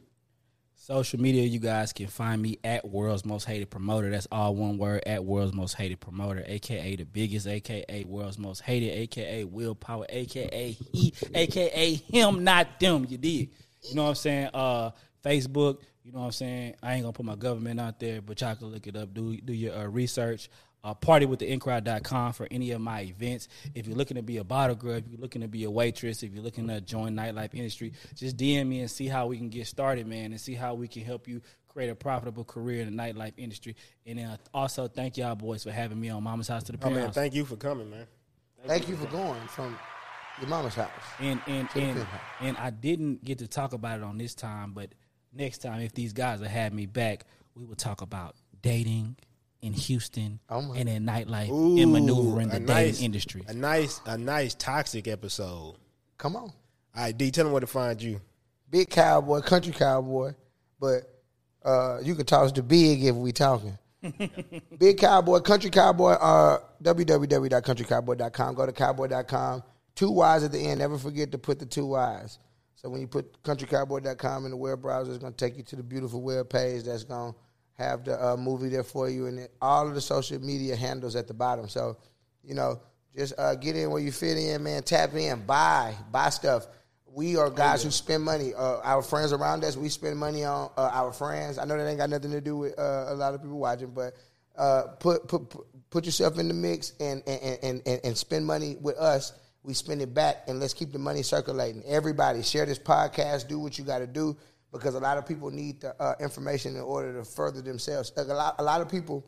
Social media, you guys can find me at World's Most Hated Promoter. That's all one word at World's Most Hated Promoter, aka the biggest, aka World's Most Hated, aka Willpower, aka he, aka him, not them. You did. You know what I'm saying? Uh, Facebook. You know what I'm saying? I ain't gonna put my government out there, but y'all can look it up. Do do your uh, research. Uh, party with the incrowd.com for any of my events. If you're looking to be a bottle girl, if you're looking to be a waitress, if you're looking to join nightlife industry, just DM me and see how we can get started, man, and see how we can help you create a profitable career in the nightlife industry. And uh, also, thank y'all boys for having me on Mama's House to the Oh man, thank you for coming, man. Thank you for going from your mama's house. and and and, and I didn't get to talk about it on this time, but next time, if these guys will have me back, we will talk about dating in Houston Oh, my. and in nightlife Ooh, and maneuvering the a dating nice- industry. A nice, a nice toxic episode. Come on. right, D, tell them where to find you. Big cowboy, country cowboy, but uh, you can toss the big if we talking. <laughs> big cowboy, country cowboy, uh, www.countrycowboy.com. Go to cowboy.com. Two Y's at the end. Never forget to put the two Y's. So when you put countrycowboy.com in the web browser, it's going to take you to the beautiful web page that's going to have the uh, movie there for you and all of the social media handles at the bottom. So, you know, just uh, get in where you fit in, man. Tap in, buy, buy stuff. We are guys who spend money. Uh, our friends around us, we spend money on uh, our friends. I know that ain't got nothing to do with uh, a lot of people watching, but uh, put, put put put yourself in the mix and and, and, and and spend money with us. We spend it back, and let's keep the money circulating. Everybody, share this podcast. Do what you got to do because a lot of people need the uh, information in order to further themselves. Like a lot, a lot of people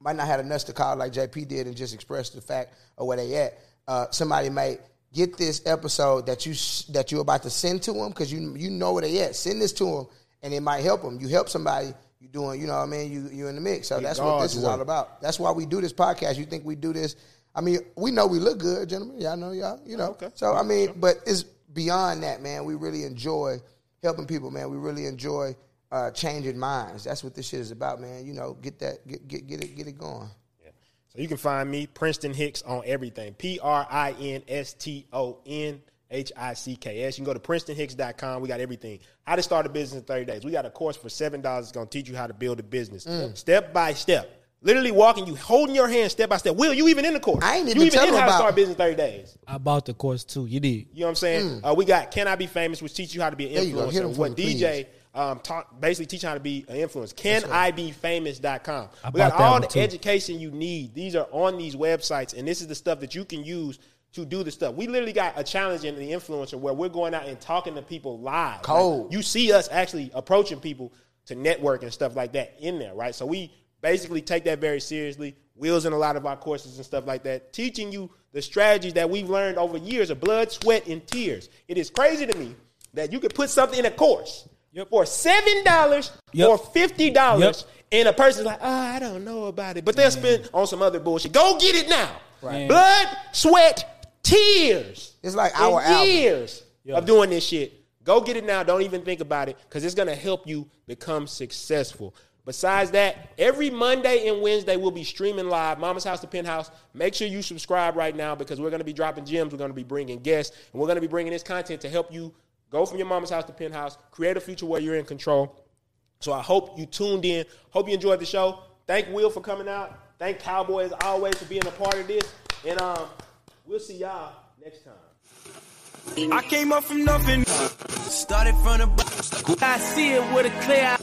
might not have enough to call like JP did and just express the fact of where they at. Uh, somebody might get this episode that you that you're about to send to them because you you know where they at. Send this to them and it might help them. You help somebody. You doing, you know what I mean? You you in the mix. So that's what this is work. all about. That's why we do this podcast. You think we do this? I mean, we know we look good, gentlemen. Y'all know y'all. You know. Okay. So I mean, but it's beyond that, man. We really enjoy helping people, man. We really enjoy uh, changing minds. That's what this shit is about, man. You know, get that, get get get it, get it going. Yeah. So you can find me, Prinston Hicks, on everything. P R I N S T O N H I C K S. You can go to PrinstonHicks.com. We got everything. How to start a business in 30 days. We got a course for $7 It's going to teach you how to build a business Mm. step by step. Literally walking you, holding your hand step by step. Will, you even in the course? I ain't you even even tell in them how to about- start business 30 days. I bought the course too. You did. You know what I'm saying? Uh, we got Can I Be Famous, which teaches you how to be an Mm. There you go. Hit 'em influencer. for What me, DJ um, taught, basically teach you how to be an influencer. CanIBeFamous.com. I We got bought that all one the too. education you need. These are on these websites, and this is the stuff that you can use to do the stuff. We literally got a challenge in the influencer where we're going out and talking to people live. Like, Cold. you see us actually approaching people to network and stuff like that in there, right? So we basically take that very seriously. Wheels in a lot of our courses and stuff like that, teaching you the strategies that we've learned over years of blood, sweat, and tears. It is crazy to me that you could put something in a course for seven dollars Yep. or fifty dollars, Yep. and a person's like, "Oh, I don't know about it," but they'll spend on some other bullshit. Go get it now. Right. Blood, sweat, tears. It's like our album. years of doing this shit. Go get it now. Don't even think about it because it's gonna help you become successful. Besides that, every Monday and Wednesday we'll be streaming live. Mama's House to Penthouse. Make sure you subscribe right now because we're going to be dropping gems. We're going to be bringing guests, and we're going to be bringing this content to help you go from your mama's house to penthouse, create a future where you're in control. So I hope you tuned in. Hope you enjoyed the show. Thank Will for coming out. Thank Cowboy as always for being a part of this. And um, we'll see y'all next time. I came up from nothing. Started from the bottom. I see it with a clear eye.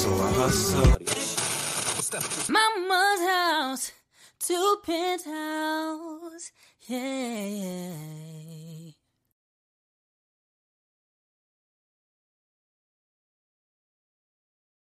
So I hustle. Mama's house two penthouse. Yeah.